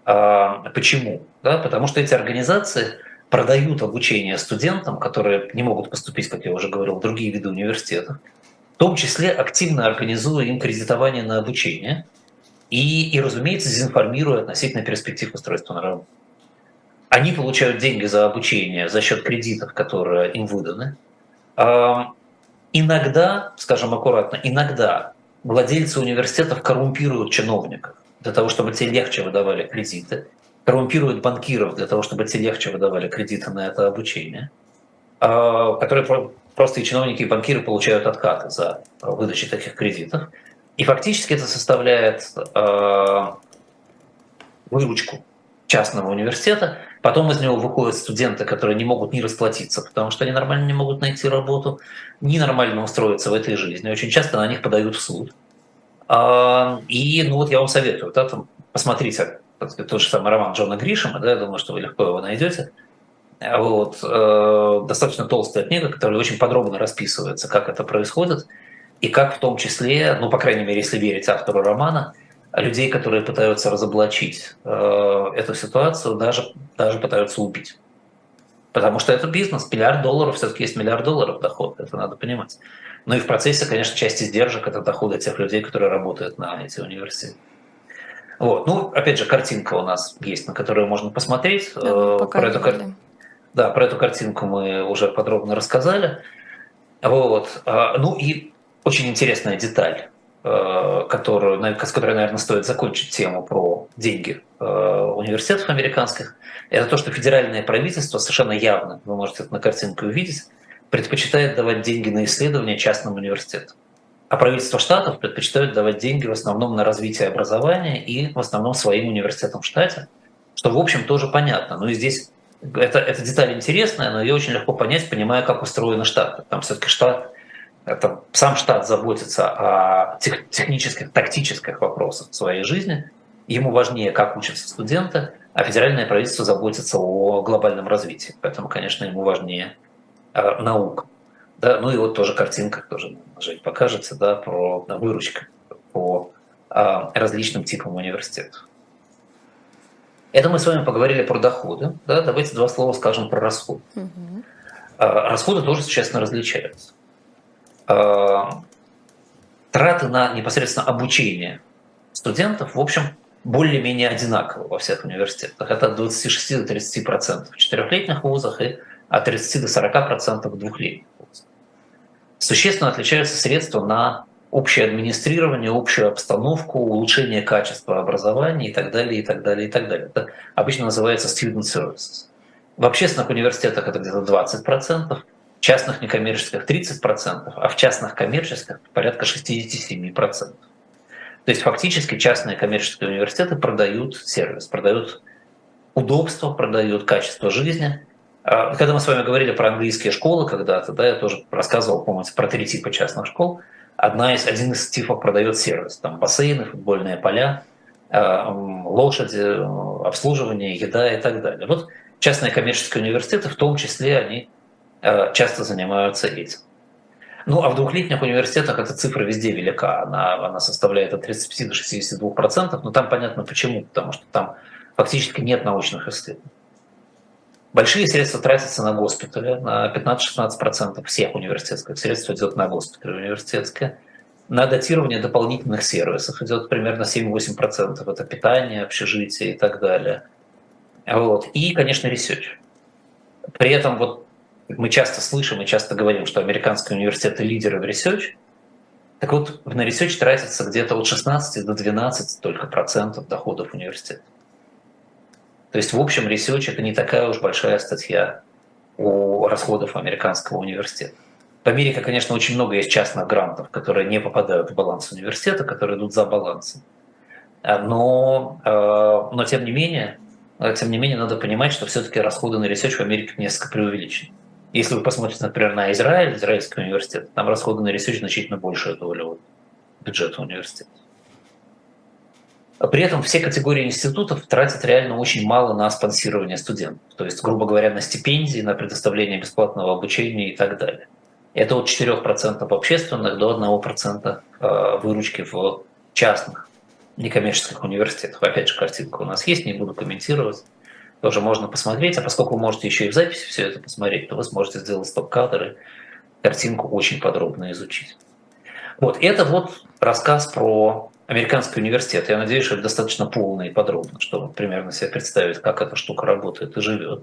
[SPEAKER 2] А, почему? Да, потому что эти организации продают обучение студентам, которые не могут поступить, как я уже говорил, в другие виды университетов, том числе активно организуя им кредитование на обучение и, и разумеется, дезинформируя относительно перспектив устройства на работу. Они получают деньги за обучение за счет кредитов, которые им выданы. Иногда, скажем аккуратно, иногда владельцы университетов коррумпируют чиновников для того, чтобы те легче выдавали кредиты, коррумпируют банкиров для того, чтобы те легче выдавали кредиты на это обучение, а, которые просто и чиновники, и банкиры получают откаты за выдачу таких кредитов. И фактически это составляет а, выручку частного университета, Потом из него выходят студенты, которые не могут ни расплатиться, потому что они нормально не могут найти работу, ни нормально устроиться в этой жизни. Очень часто на них подают в суд. А, и ну вот я вам советую, да, там, посмотрите тот же самый роман Джона Гришема, да, я думаю, что вы легко его найдете. Вот, э, достаточно толстая книга, которая очень подробно расписывается, как это происходит, и как в том числе, ну, по крайней мере, если верить автору романа, людей, которые пытаются разоблачить э, эту ситуацию, даже, даже пытаются убить. Потому что это бизнес, миллиард долларов, все-таки есть миллиард долларов доход, это надо понимать. Ну и в процессе, конечно, часть издержек – это доходы тех людей, которые работают на эти университеты. Вот. Ну, опять же, картинка у нас есть, на которую можно посмотреть. Да, э, про эту, кар... да, про эту картинку мы уже подробно рассказали. Вот. А, ну и очень интересная деталь. Э, которую, с которой, наверное, стоит закончить тему про деньги э, университетов американских, это то, что федеральное правительство совершенно явно, вы можете это на картинке увидеть, предпочитает давать деньги на исследования частным университетам. А правительство штатов предпочитают давать деньги в основном на развитие образования и в основном своим университетам в штате, что, в общем, тоже понятно. Но и здесь это, эта деталь интересная, но ее очень легко понять, понимая, как устроены штаты. Там все-таки штат это сам штат заботится о тех, технических, тактических вопросах своей жизни. Ему важнее, как учатся студенты, а федеральное правительство заботится о глобальном развитии. Поэтому, конечно, ему важнее э, наука. Да, ну и вот тоже картинка, тоже Жень покажется, да, про выручку по э, различным типам университетов. Это мы с вами поговорили про доходы. Да, давайте два слова скажем про расходы. Угу. Расходы тоже существенно различаются. траты на непосредственно обучение студентов, в общем, более-менее одинаково во всех университетах. Это от 26 до 30 процентов в четырехлетних вузах и от 30 до 40 процентов в двухлетних вузах. Существенно отличаются средства на общее администрирование, общую обстановку, улучшение качества образования и так далее, и так далее, и так далее. Это обычно называется student services. В общественных университетах это где-то 20%, в частных некоммерческих 30%, а в частных коммерческих порядка 67%. То есть фактически частные коммерческие университеты продают сервис, продают удобство, продают качество жизни. А когда мы с вами говорили про английские школы когда-то, да, я тоже рассказывал, помните, про три типа частных школ – одна из, один из типов продает сервис. Там бассейны, футбольные поля, э, лошади, обслуживание, еда и так далее. Вот частные коммерческие университеты, в том числе, они э, часто занимаются этим. Ну, а в двухлетних университетах эта цифра везде велика. Она, она составляет от 35 до 62 процентов. Но там понятно почему. Потому что там фактически нет научных исследований. Большие средства тратятся на госпитали, на 15-16% всех университетских средств идет на госпитали университетские. На дотирование дополнительных сервисов идет примерно 7-8%. Это питание, общежитие и так далее. Вот. И, конечно, research. При этом вот мы часто слышим и часто говорим, что американские университеты лидеры в research. Так вот, на research тратится где-то от 16 до 12 только процентов доходов университета. То есть, в общем, research – это не такая уж большая статья у расходов американского университета. В Америке, конечно, очень много есть частных грантов, которые не попадают в баланс университета, которые идут за балансом. А, но, а, но тем не менее, тем не менее, надо понимать, что все-таки расходы на research в Америке несколько преувеличены. Если вы посмотрите, например, на Израиль, Израильский университет, там расходы на research значительно большая доля бюджета университета. При этом все категории институтов тратят реально очень мало на спонсирование студентов. То есть, грубо говоря, на стипендии, на предоставление бесплатного обучения и так далее. Это от 4% общественных до 1% э, выручки в частных некоммерческих университетах. Опять же, картинка у нас есть, не буду комментировать. Тоже можно посмотреть. А поскольку вы можете еще и в записи все это посмотреть, то вы сможете сделать стоп-кадр и картинку очень подробно изучить. Вот, это вот рассказ про американский университет. Я надеюсь, что это достаточно полно и подробно, чтобы примерно себе представить, как эта штука работает и живет.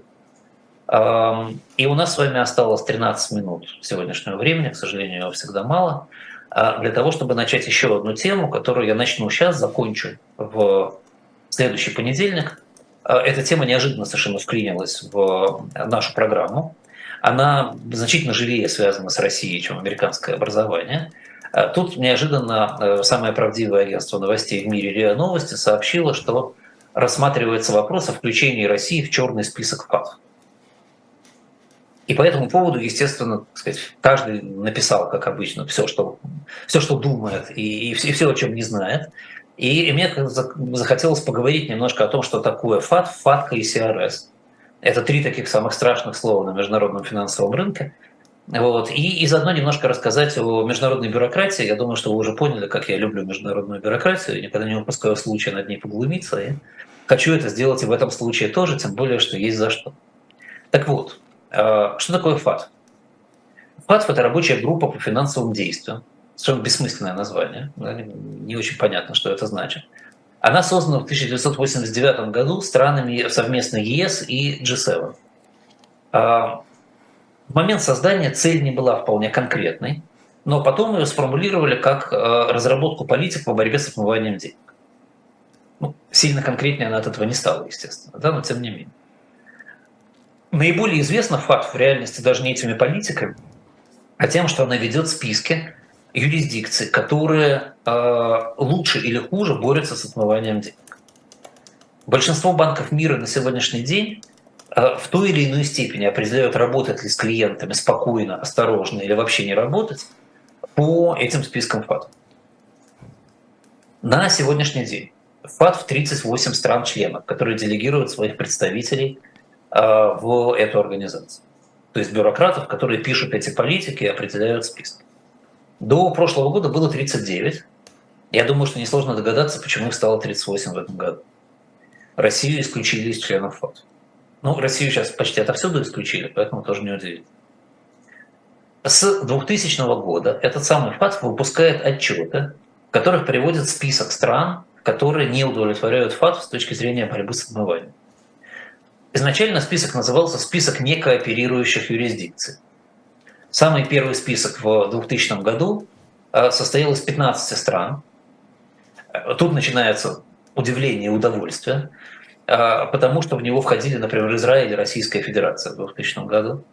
[SPEAKER 2] И у нас с вами осталось 13 минут сегодняшнего времени, к сожалению, его всегда мало, а для того, чтобы начать еще одну тему, которую я начну сейчас, закончу в следующий понедельник. А, эта тема неожиданно совершенно вклинилась в нашу программу. Она значительно живее связана с Россией, чем американское образование – тут неожиданно э, самое правдивое агентство новостей в мире РИА Новости сообщило, что рассматривается вопрос о включении России в черный список ФАТ. И по этому поводу, естественно, сказать, каждый написал, как обычно, все, что, все, что думает и, и, все, и все, о чем не знает. И мне захотелось поговорить немножко о том, что такое ФАТ, ФАТКА и СРС. Это три таких самых страшных слова на международном финансовом рынке – вот. И, и заодно немножко рассказать о международной бюрократии. Я думаю, что вы уже поняли, как я люблю международную бюрократию. Я никогда не упускаю случая над ней поглумиться. И хочу это сделать и в этом случае тоже, тем более, что есть за что. Так вот, э, что такое ФАТ? ФАТ – это рабочая группа по финансовым действиям. Совершенно бессмысленное название. Не очень понятно, что это значит. Она создана в 1989 году странами совместно ЕС и G7. В момент создания цель не была вполне конкретной, но потом ее сформулировали как э, разработку политик по борьбе с отмыванием денег. Ну, сильно конкретнее она от этого не стала, естественно, да, но тем не менее. Наиболее известна факт в реальности даже не этими политиками, а тем, что она ведет списки юрисдикций, которые э, лучше или хуже борются с отмыванием денег. Большинство банков мира на сегодняшний день в той или иной степени определяют, работать ли с клиентами спокойно, осторожно или вообще не работать по этим спискам ФАТ. На сегодняшний день ФАТ в 38 стран-членов, которые делегируют своих представителей э, в эту организацию. То есть бюрократов, которые пишут эти политики и определяют списки. До прошлого года было 39. Я думаю, что несложно догадаться, почему их стало 38 в этом году. Россию исключили из членов ФАТ. Ну, Россию сейчас почти отовсюду исключили, поэтому тоже не удивительно. с 2000 года этот самый ФАТФ выпускает отчеты, в которых приводит список стран, которые не удовлетворяют ФАТФ с точки зрения борьбы с отмыванием. Изначально список назывался «Список некооперирующих юрисдикций». Самый первый список в 2000 году э, состоял из 15 стран. Тут начинается удивление и удовольствие, э, потому что в него входили, например, Израиль и Российская Федерация в 2000 году.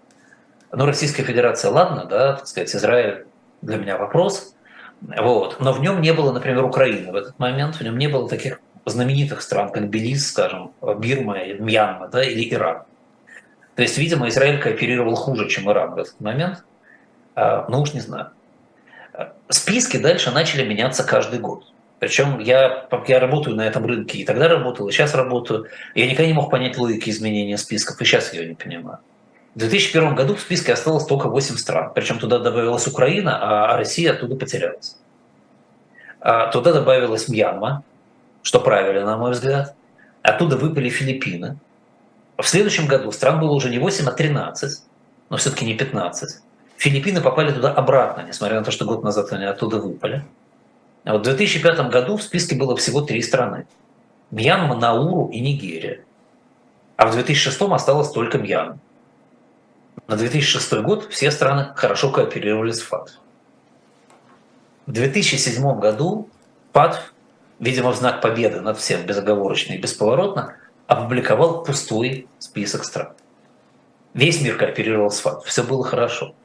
[SPEAKER 2] Ну, Российская Федерация, ладно, да, так сказать, Израиль для меня вопрос, вот. Но в нем не было, например, Украины в этот момент, в нем не было таких знаменитых стран, как Белиз, скажем, Бирма, Мьянма да, или Иран. То есть, видимо, Израиль кооперировал хуже, чем Иран в этот момент. А, ну уж не знаю. Списки дальше начали меняться каждый год. Причем я, я работаю на этом рынке, и тогда работал, и сейчас работаю. Я никогда не мог понять логики изменения списков, и сейчас ее не понимаю. В 2001 году в списке осталось только 8 стран, причем туда добавилась Украина, а Россия оттуда потерялась. А туда добавилась Мьянма, что правильно, на мой взгляд. Оттуда выпали Филиппины. В следующем году стран было уже не 8, а 13, но все-таки не 15. Филиппины попали туда обратно, несмотря на то, что год назад они оттуда выпали. А в 2005 году в списке было всего три страны. Мьянма, Науру и Нигерия. А в 2006 осталось только Мьянма. На 2006 год все страны хорошо кооперировали с ФАТ. В 2007 году ФАТ, видимо, в знак победы над всем безоговорочно и бесповоротно, опубликовал пустой список стран. Весь мир кооперировал с ФАТ, все было хорошо.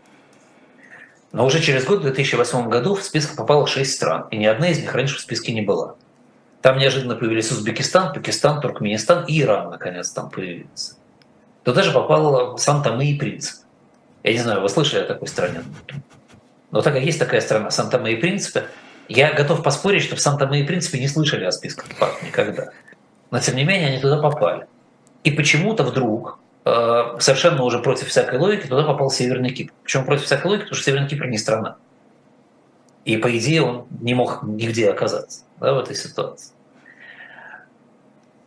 [SPEAKER 2] Но уже через год, в 2008 году, в список попало 6 стран, и ни одна из них раньше в списке не была. Там неожиданно появились Узбекистан, Пакистан, Туркменистан и Иран, наконец, там появился. Туда же попал Сан-Томе и Принцип. Я не знаю, вы слышали о такой стране? Но так как есть такая страна, Сан-Томе и Принципе, я готов поспорить, что в Сан-Томе и Принципе не слышали о списках никогда. Но тем не менее они туда попали. И почему-то вдруг, совершенно уже против всякой логики, туда попал Северный Кипр. Почему против всякой логики? Потому что Северный Кипр не страна. И по идее он не мог нигде оказаться да, в этой ситуации.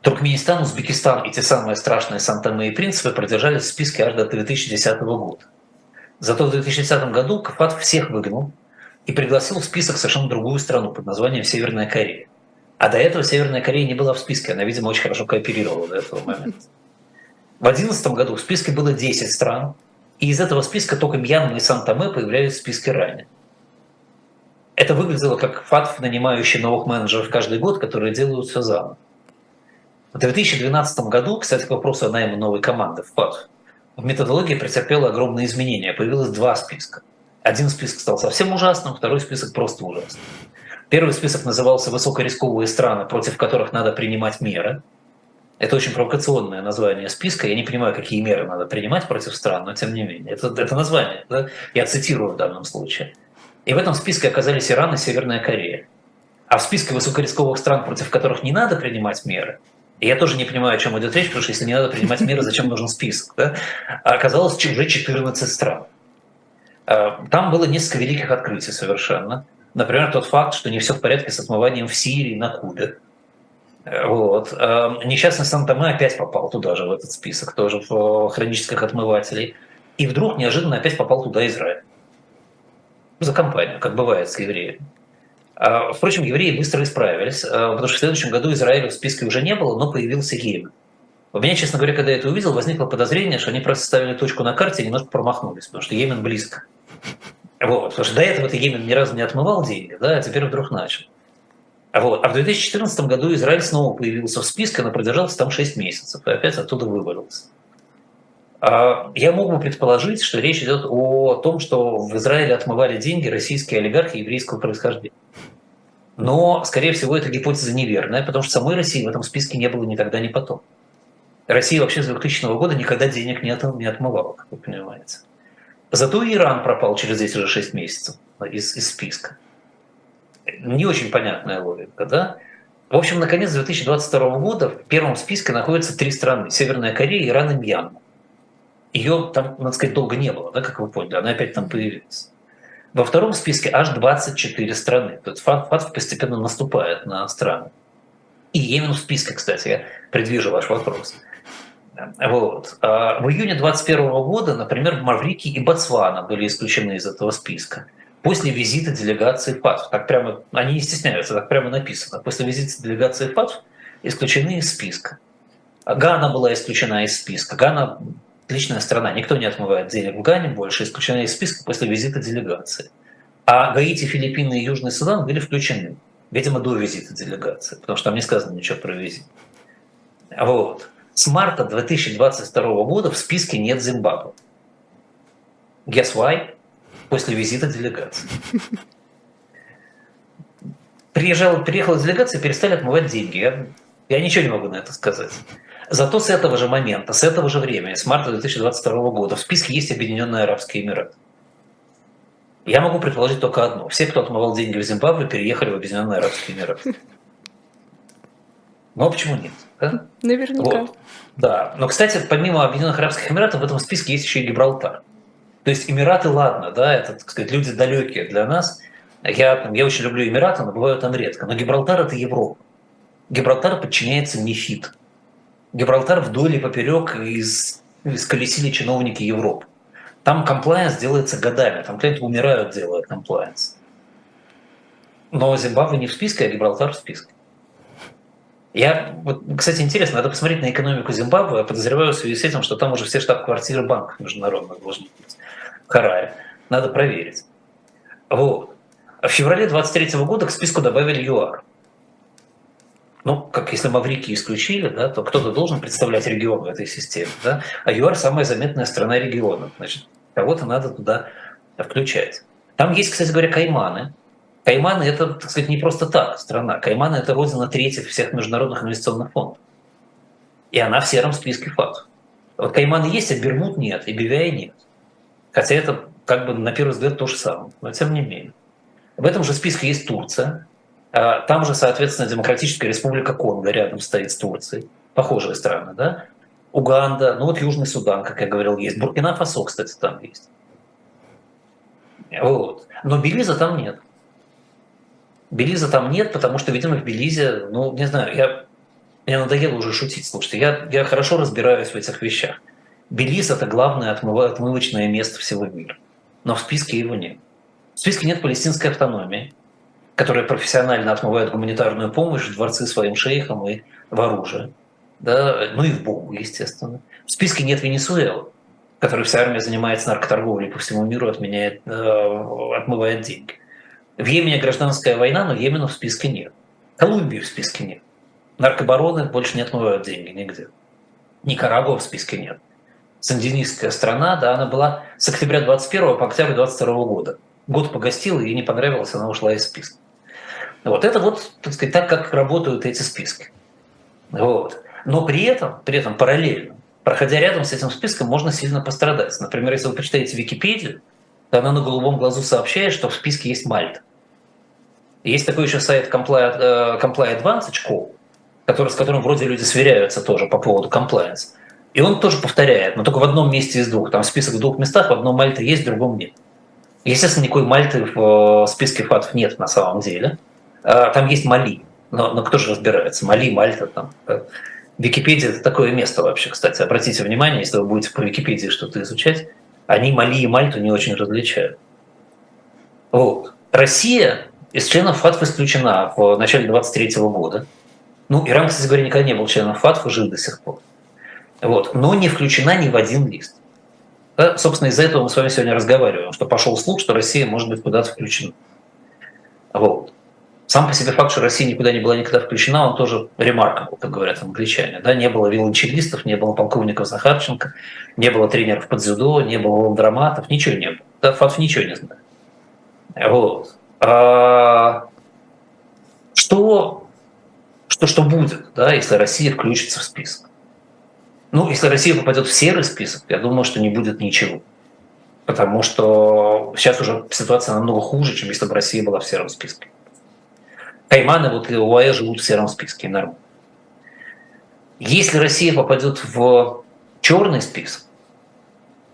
[SPEAKER 2] Туркменистан, Узбекистан и те самые страшные Сантаме и Принципы продержались в списке аж до 2010 года. Зато в 2010 году Кафат всех выгнал и пригласил в список совершенно другую страну под названием Северная Корея. А до этого Северная Корея не была в списке, она, видимо, очень хорошо кооперировала до этого момента. В 2011 году в списке было 10 стран, и из этого списка только Мьянма и Сан-Томе появлялись в списке ранее. Это выглядело как ФАТФ, нанимающий новых менеджеров каждый год, которые делают все заново. В 2012 году, кстати, к вопросу о найме новой команды в ПАД, в методологии претерпела огромные изменения. Появилось два списка. Один список стал совсем ужасным, второй список просто ужасным. Первый список назывался «Высокорисковые страны, против которых надо принимать меры». Это очень провокационное название списка. Я не понимаю, какие меры надо принимать против стран, но тем не менее. Это, это название. Да? Я цитирую в данном случае. И в этом списке оказались Иран и Северная Корея. А в списке высокорисковых стран, против которых не надо принимать меры, и я тоже не понимаю, о чем идет речь, потому что если не надо принимать меры, зачем нужен список? Да? А оказалось уже 14 стран. А, там было несколько великих открытий совершенно. Например, тот факт, что не все в порядке с отмыванием в Сирии, на Кубе. Вот. А, несчастный Сан-Томе опять попал туда же, в этот список, тоже в хронических отмывателей. И вдруг неожиданно опять попал туда Израиль. За компанию, как бывает с евреями. А, впрочем, евреи быстро исправились, а, потому что в следующем году Израиля в списке уже не было, но появился Йемен. У меня, честно говоря, когда я это увидел, возникло подозрение, что они просто ставили точку на карте и немножко промахнулись, потому что Йемен близко. Вот, потому что до этого Йемен ни разу не отмывал деньги, да, а теперь вдруг начал. Вот. А в 2014 году Израиль снова появился в списке, но продержался там 6 месяцев, и опять оттуда вывалился. А, я мог бы предположить, что речь идет о том, что в Израиле отмывали деньги российские олигархи еврейского происхождения. Но, скорее всего, эта гипотеза неверная, потому что самой России в этом списке не было ни тогда, ни потом. Россия вообще с 2000 года никогда денег не, отмывала, как вы понимаете. Зато Иран пропал через эти же 6 месяцев из, из списка. Не очень понятная логика, да? В общем, наконец, 2022 года в первом списке находятся три страны. Северная Корея, Иран и Мьянма. Ее там, надо сказать, долго не было, да, как вы поняли, она опять там появилась. Во втором списке аж 24 страны. Есть ФАТФ постепенно наступает на страны. И Йемен в списке, кстати, я предвижу ваш вопрос. Вот. А в июне 2021 года, например, Маврикий и Ботсвана были исключены из этого списка после визита делегации ФАТФ. Так прямо, они не стесняются, так прямо написано. После визита делегации ФАТФ исключены из списка. Гана была исключена из списка. Гана – отличная страна, никто не отмывает денег в Гане больше, исключена из списка после визита делегации. А Гаити, Филиппины и Южный Судан были включены, видимо, до визита делегации, потому что там не сказано ничего про визит. Вот. С марта 2022 года в списке нет Зимбабве. Guess why? После визита делегации. Приезжал, приехала делегация, перестали отмывать деньги. Я, я ничего не могу на это сказать. Зато с этого же момента, с этого же времени, с марта 2022 года, в списке есть Объединенные Арабские Эмираты. Я могу предположить только одно. Все, кто отмывал деньги в Зимбабве, переехали в Объединенные Арабские Эмираты. Ну а почему нет?
[SPEAKER 1] Да? Наверняка. Вот.
[SPEAKER 2] Да. Но, кстати, помимо Объединенных Арабских Эмиратов, в этом списке есть еще и Гибралтар. То есть Эмираты, ладно, да, это, так сказать, люди далекие для нас. Я, я очень люблю Эмираты, но бываю там редко. Но Гибралтар – это Европа. Гибралтар подчиняется МИФИД. Гибралтар вдоль и поперек из, исколесили чиновники Европы. Там комплайенс делается годами, там клиенты умирают, делая комплайенс. Но Зимбабве не в списке, а Гибралтар в списке. Я, вот, кстати, интересно, надо посмотреть на экономику Зимбабве. Я подозреваю в связи с этим, что там уже все штаб-квартиры банков международных должны быть. Харае. Надо проверить. Вот. В феврале 23 года к списку добавили ЮАР. Ну, как если Маврики исключили, да, то кто-то должен представлять регион в этой системе. Да? А ЮАР самая заметная страна региона. Значит, кого-то надо туда включать. Там есть, кстати говоря, Кайманы. Кайманы – это, так сказать, не просто так страна. Кайманы – это родина третьих всех международных инвестиционных фондов. И она в сером списке фактов. Вот Кайманы есть, а Бермуд нет, и Бивяя нет. Хотя это, как бы, на первый взгляд, то же самое. Но тем не менее. В этом же списке есть Турция, а, там же, соответственно, Демократическая Республика Конго рядом стоит с Турцией. Похожие страны, да? Уганда, ну вот Южный Судан, как я говорил, есть. Буркина-Фасо, кстати, там есть. Вот. Но Белиза там нет. Белиза там нет, потому что, видимо, в Белизе, ну, не знаю, я, мне надоело уже шутить, слушайте, я, я хорошо разбираюсь в этих вещах. Белиз – это главное отмывочное место всего мира. Но в списке его нет. В списке нет палестинской автономии которые профессионально отмывают гуманитарную помощь в дворцы своим шейхам и в оружие. Да, ну и в Богу, естественно. В списке нет Венесуэлы, которой вся армия занимается наркоторговлей по всему миру, отменяет, э, отмывает деньги. В Йемене гражданская война, но Йемена в списке нет. Колумбии в списке нет. Наркобароны больше не отмывают деньги нигде. Никарагуа в списке нет. Сандинистская страна, да, она была с октября 21 по октябрь 22 года. Год погостила, ей не понравилось, она ушла из списка. Вот это вот, так сказать, так, как работают эти списки. Вот. Но при этом, при этом параллельно, проходя рядом с этим списком, можно сильно пострадать. Например, если вы почитаете Википедию, то она на голубом глазу сообщает, что в списке есть Мальта. Есть такой еще сайт Comply, uh, Comply Advantage, который, с которым вроде люди сверяются тоже по поводу compliance. И он тоже повторяет, но только в одном месте из двух. Там список в двух местах, в одном Мальта есть, в другом нет. Естественно, никакой Мальты в э, списке фатов нет на самом деле. А, там есть Мали. Но, но кто же разбирается? Мали, Мальта там. Википедия – это такое место вообще, кстати. Обратите внимание, если вы будете по Википедии что-то изучать, они Мали и Мальту не очень различают. Вот. Россия из членов ФАТФ исключена в начале 23 года. Ну, Иран, кстати говоря, никогда не был членом ФАТФ и жив до сих пор. Вот. Но не включена ни в один лист. Да? Собственно, из-за этого мы с вами сегодня разговариваем, что пошел слух, что Россия может быть куда-то включена. Вот сам по себе факт, что Россия никуда не была никогда включена, он тоже remarkable, как говорят англичане. Да? Не было виолончелистов, не было полковников Захарченко, не было тренеров по дзюдо, не было ландроматов, ничего не было. Да, ФАТФ ничего не знает. Вот. А что, что, что будет, да, если Россия включится в список? Ну, если Россия попадет в серый список, я думаю, что не будет ничего. Потому что сейчас уже ситуация намного хуже, чем если бы Россия была в сером списке. Кайманы вот и ОАЭ живут в сером списке, нормально. Если Россия попадет в черный список,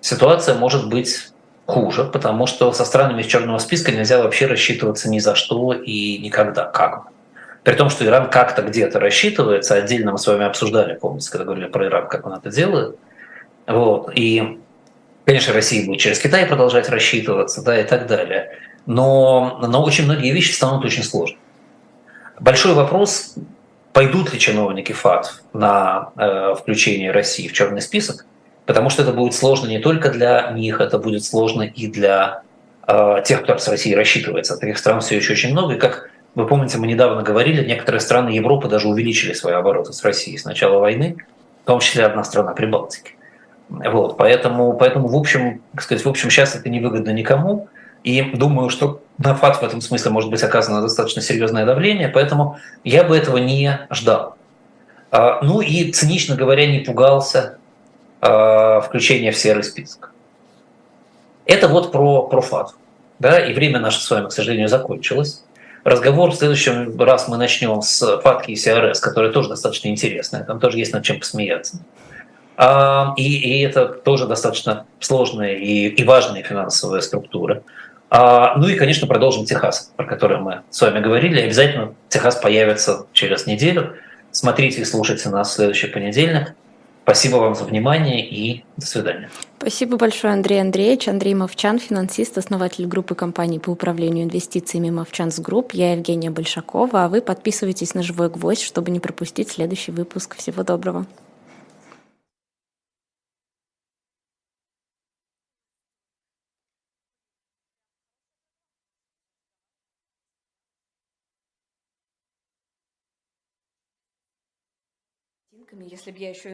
[SPEAKER 2] ситуация может быть хуже, потому что со странами из черного списка нельзя вообще рассчитываться ни за что и никогда. Как бы. При том, что Иран как-то где-то рассчитывается, отдельно мы с вами обсуждали, помните, когда говорили про Иран, как он это делает. Вот. И, конечно, Россия будет через Китай продолжать рассчитываться, да, и так далее. Но, но очень многие вещи станут очень сложными. Большой вопрос, пойдут ли чиновники ФАТ на э, включение России в черный список, потому что это будет сложно не только для них, это будет сложно и для э, тех, кто с Россией рассчитывается. Таких стран все еще очень много. И как вы помните, мы недавно говорили, некоторые страны Европы даже увеличили свои обороты с Россией с начала войны, в том числе одна страна Прибалтики. Вот, поэтому, поэтому в общем, сказать, в общем, сейчас это невыгодно никому. И думаю, что на ФАТ в этом смысле может быть оказано достаточно серьезное давление, поэтому я бы этого не ждал. А, ну и, цинично говоря, не пугался а, включения в серый список. Это вот про, про ФАТ. Да, и время наше с вами, к сожалению, закончилось. Разговор в следующем раз мы начнем с ФАТКИ и СРС, которые тоже достаточно интересные. Там тоже есть над чем посмеяться. А, и, и это тоже достаточно сложные и, и важные финансовые структуры. А, ну и, конечно, продолжим Техас, про который мы с вами говорили. Обязательно Техас появится через неделю. Смотрите и слушайте нас в следующий понедельник. Спасибо вам за внимание и до свидания.
[SPEAKER 1] Спасибо большое, Андрей Андреевич. Андрей Мовчан, финансист, основатель группы компаний по управлению инвестициями Movchan's Group. Я Евгения Большакова, а вы подписывайтесь на «Живой гвоздь», чтобы не пропустить следующий выпуск. Всего доброго. если бы я еще